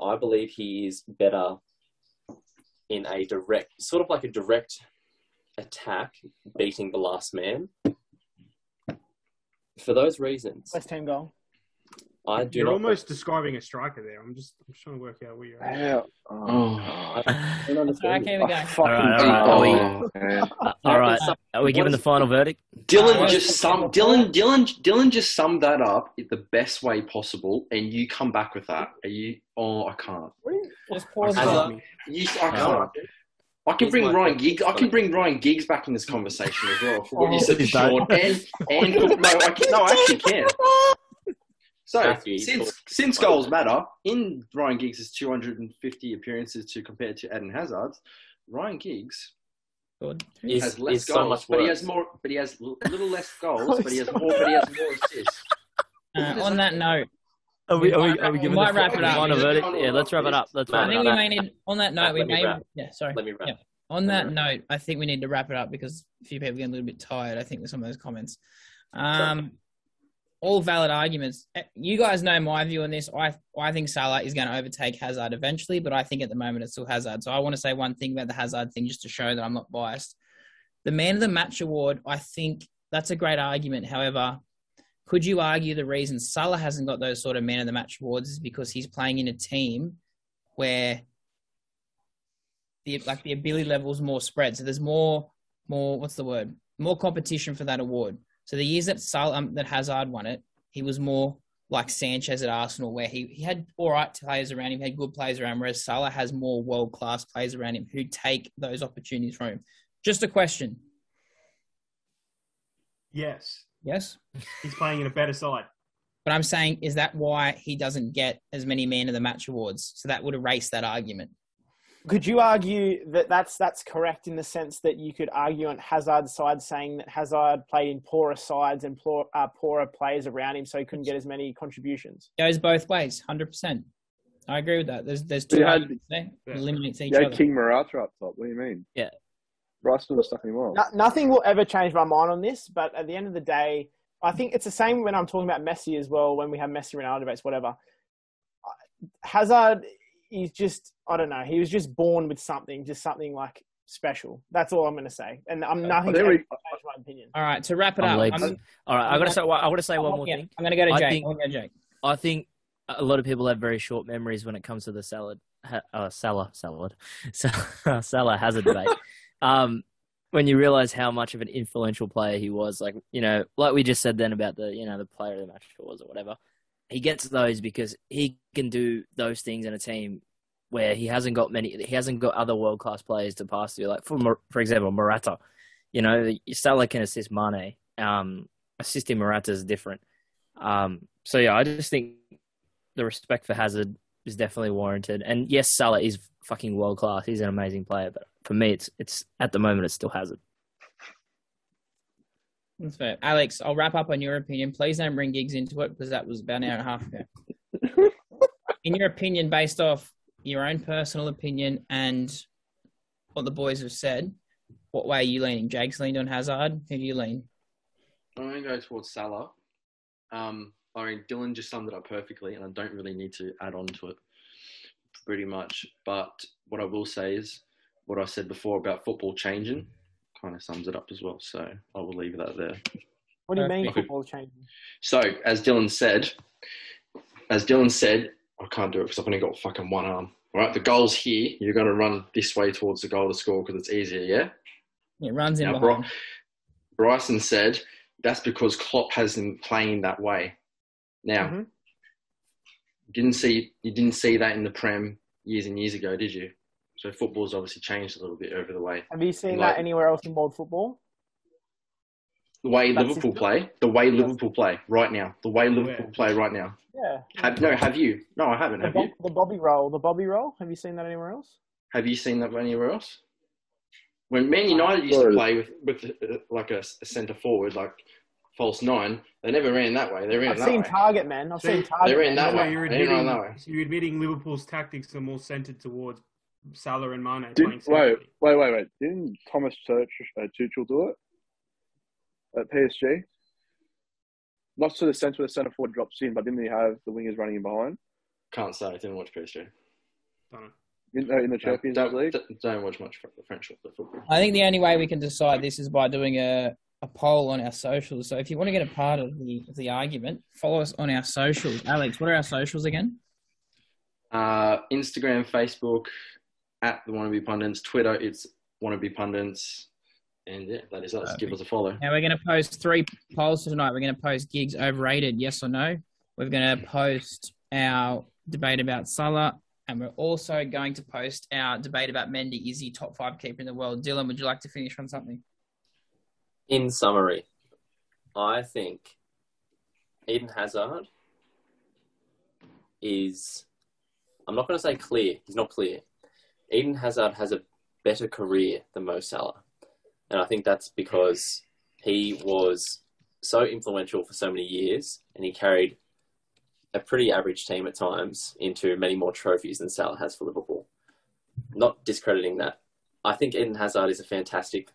I believe he is better in a direct, sort of like a direct attack, beating the last man. For those reasons, West Ham goal. I do You're not. almost describing a striker there. I'm just, I'm trying to work out where you're at. Yeah. Oh. I don't All understand right, it. here we go. I fucking Alright, hate alright, that, Oh. man. All right. What Are we giving the final verdict? Dylan just summed Dylan Dylan Dylan just summed that up in the best way possible, and you come back with that. Are you? Oh, I can't. Just I pause Hazard. it. can't. You, I can't. I can Here's bring Ryan. Giggs. I can bring Ryan Giggs back in this conversation as well for what you said to Please don't. Sean. And and no, I can, no, I actually can. So Matthew, since since goals matter, in Ryan Giggs' 250 appearances to compare to Eden Hazard's, Ryan Giggs Good. Is, has less is goals, so much but he has more. But he has a little less goals, but he has more. But he has more assists. Uh, on that note, Are we, are we, might- are we giving might wrap it up. final verdict? Yeah, let's wrap it up. Let's I wrap it think up. we may need. On that note, we let me may. wrap. Yeah, sorry. Let me wrap. Yeah. On that note, I think we need to wrap it up because a few people are getting a little bit tired. I think with some of those comments. Um, all valid arguments. Eh, You guys know my view on this. I I think Salah is going to overtake Hazard eventually, but I think at the moment it's still Hazard. So I want to say one thing about the Hazard thing just to show that I'm not biased. The Man of the Match award, I think that's a great argument. However, could you argue the reason Salah hasn't got those sort of Man of the Match awards is because he's playing in a team where the like the ability level is more spread. So there's more more what's the word? More competition for that award. So the years that Salah um, that Hazard won it, he was more like Sanchez at Arsenal, where he, he had all right players around him, had good players around him, whereas Salah has more world class players around him who take those opportunities from him. Just a question. Yes, Yes? he's playing in a better side. But I'm saying, is that why he doesn't get as many man of the match awards? So that would erase that argument. Could you argue that that's that's correct in the sense that you could argue on Hazard's side, saying that Hazard played in poorer sides and poor, uh, poorer players around him, so he couldn't get as many contributions? Goes both ways, 100%. I agree with that. There's there's two had- arguments there. Yeah. Eliminates each You had other. King Morata up top. What do you mean? Yeah. Rice would have stuck him off. No, nothing will ever change my mind on this, but at the end of the day, I think it's the same when I'm talking about Messi as well. When we have Messi Ronaldo debates, whatever. Hazard is just I don't know. He was just born with something, just something like special. That's all I'm going to say, and I'm nothing. there to we- change my opinion. All right, to wrap it I'm up, Leeds. I'm, All right, I gotta say. I gotta say one I'm- more yeah, thing. I'm going to go to Jake. think- I'm go Jake. I think a lot of people have very short memories when it comes to the salad, ha- uh, Salah salad, Salah Hazard debate. um, when you realize how much of an influential player he was, like you know, like we just said then about the you know the player of the match awards or whatever, he gets those because he can do those things in a team where he hasn't got many, he hasn't got other world class players to pass to. Like for for example, Morata, you know, Salah can assist Mane, um, assisting Morata is different. Um, so yeah, I just think the respect for Hazard is definitely warranted. And yes, Salah is fucking world class. He's an amazing player, but for me, it's it's at the moment it's still Hazard. That's fair. Alex, I'll wrap up on your opinion. Please don't bring Giggs into it because that was about an hour and a half ago. In your opinion, based off your own personal opinion and what the boys have said, what way are you leaning? Jake's leaned on Hazard. Who do you lean? I'm going to go towards Salah. Um, I mean, Dylan just summed it up perfectly, and I don't really need to add on to it pretty much. But what I will say is what I said before about football changing kind of sums it up as well. So I will leave that there. What do you mean football changing? So, as Dylan said, as Dylan said, I can't do it because I've only got fucking one arm. All right, the goal's here. You're going to run this way towards the goal to score because it's easier, yeah? It runs in Now, behind. Bry- Bryson said that's because Klopp has him playing that way. Now, Mhm. you didn't see you didn't see that in the Prem years and years ago, did you? So football's obviously changed a little bit over the way. Have you seen Like- that anywhere else in world football? The way That's Liverpool it. play, the way Liverpool play right now, the way Liverpool play right now. Yeah. Have, no, have you? No, I haven't. The, Have Bob, you? the Bobby role, the Bobby role. Have you seen that anywhere else? Have you seen that anywhere else? When Man United used to play with, with uh, like a, a centre forward, like false nine, they never ran that way. They ran I've that seen way. Target, man. I've See, seen Target. they ran that So way. you're They didn't run admitting, that way. you're admitting Liverpool's tactics are more centered towards Salah and Mane Did, playing wait, centrally. wait, wait, wait. Didn't Thomas Tuchel, uh, Tuchel do it at PSG? Not to the sense where the centre forward drops in, but didn't he have the wingers running in behind Can't say. I didn't watch PSG. Don't know. in, uh, in the Champions don't, League? don't- Don't watch much French football. I think the only way we can decide this is by doing a, a poll on our socials. So if you want to get a part of the of the argument, follow us on our socials. Alex, what are our socials again? Uh, Instagram, Facebook, at the Wannabe Pundits. Twitter, it's Wannabe Pundits. And yeah, that is us. Give us a follow. Now we're going to post three polls tonight. We're going to post Giggs overrated, yes or no. We're going to post our debate about Salah, and we're also going to post our debate about Mendy. Is he top five keeper in the world? Dylan, would you like to finish on something? In summary, I think Eden Hazard is. I'm not going to say clear. He's not clear. Eden Hazard has a better career than Mo Salah. And I think that's because he was so influential for so many years and he carried a pretty average team at times into many more trophies than Salah has for Liverpool. Not discrediting that. I think Eden Hazard is a fantastic,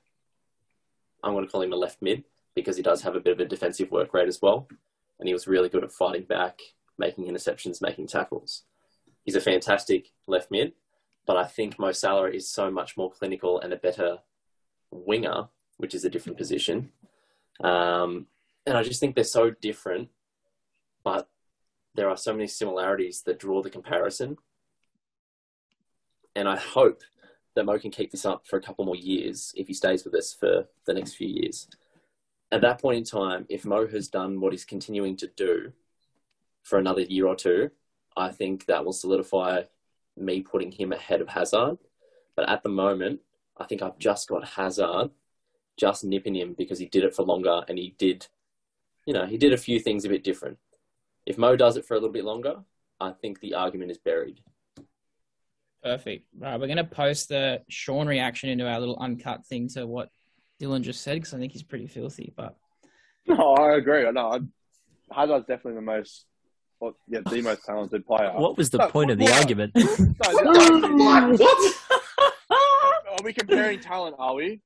I'm going to call him a left mid, because he does have a bit of a defensive work rate as well, and he was really good at fighting back, making interceptions, making tackles. He's a fantastic left mid, but I think Mo Salah is so much more clinical and a better winger, which is a different position. Um, and I just think they're so different, but there are so many similarities that draw the comparison. And I hope that Mo can keep this up for a couple more years if he stays with us for the next few years. At that point in time, if Mo has done what he's continuing to do for another year or two, I think that will solidify me putting him ahead of Hazard. But at the moment, I think I've just got Hazard just nipping him because he did it for longer and he did, you know, he did a few things a bit different. If Mo does it for a little bit longer, I think the argument is buried. Perfect. Right, we're going to post the Sean reaction into our little uncut thing to what Dylan just said because I think he's pretty filthy. But No, I agree. No, I, Hazard's definitely the most, well, yeah, the most talented player. What was the No, point of the well, argument? No, the- what? are we comparing talent? Are we?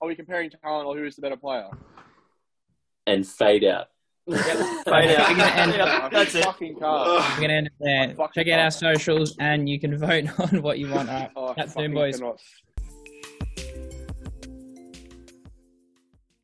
Are we comparing talent or who is the better player? And fade out. Fade out. We're gonna end- I That's it. fucking can't. we're going to end it there. Check out our socials and you can vote on what you want. All right. Oh, I Chat boys. cannot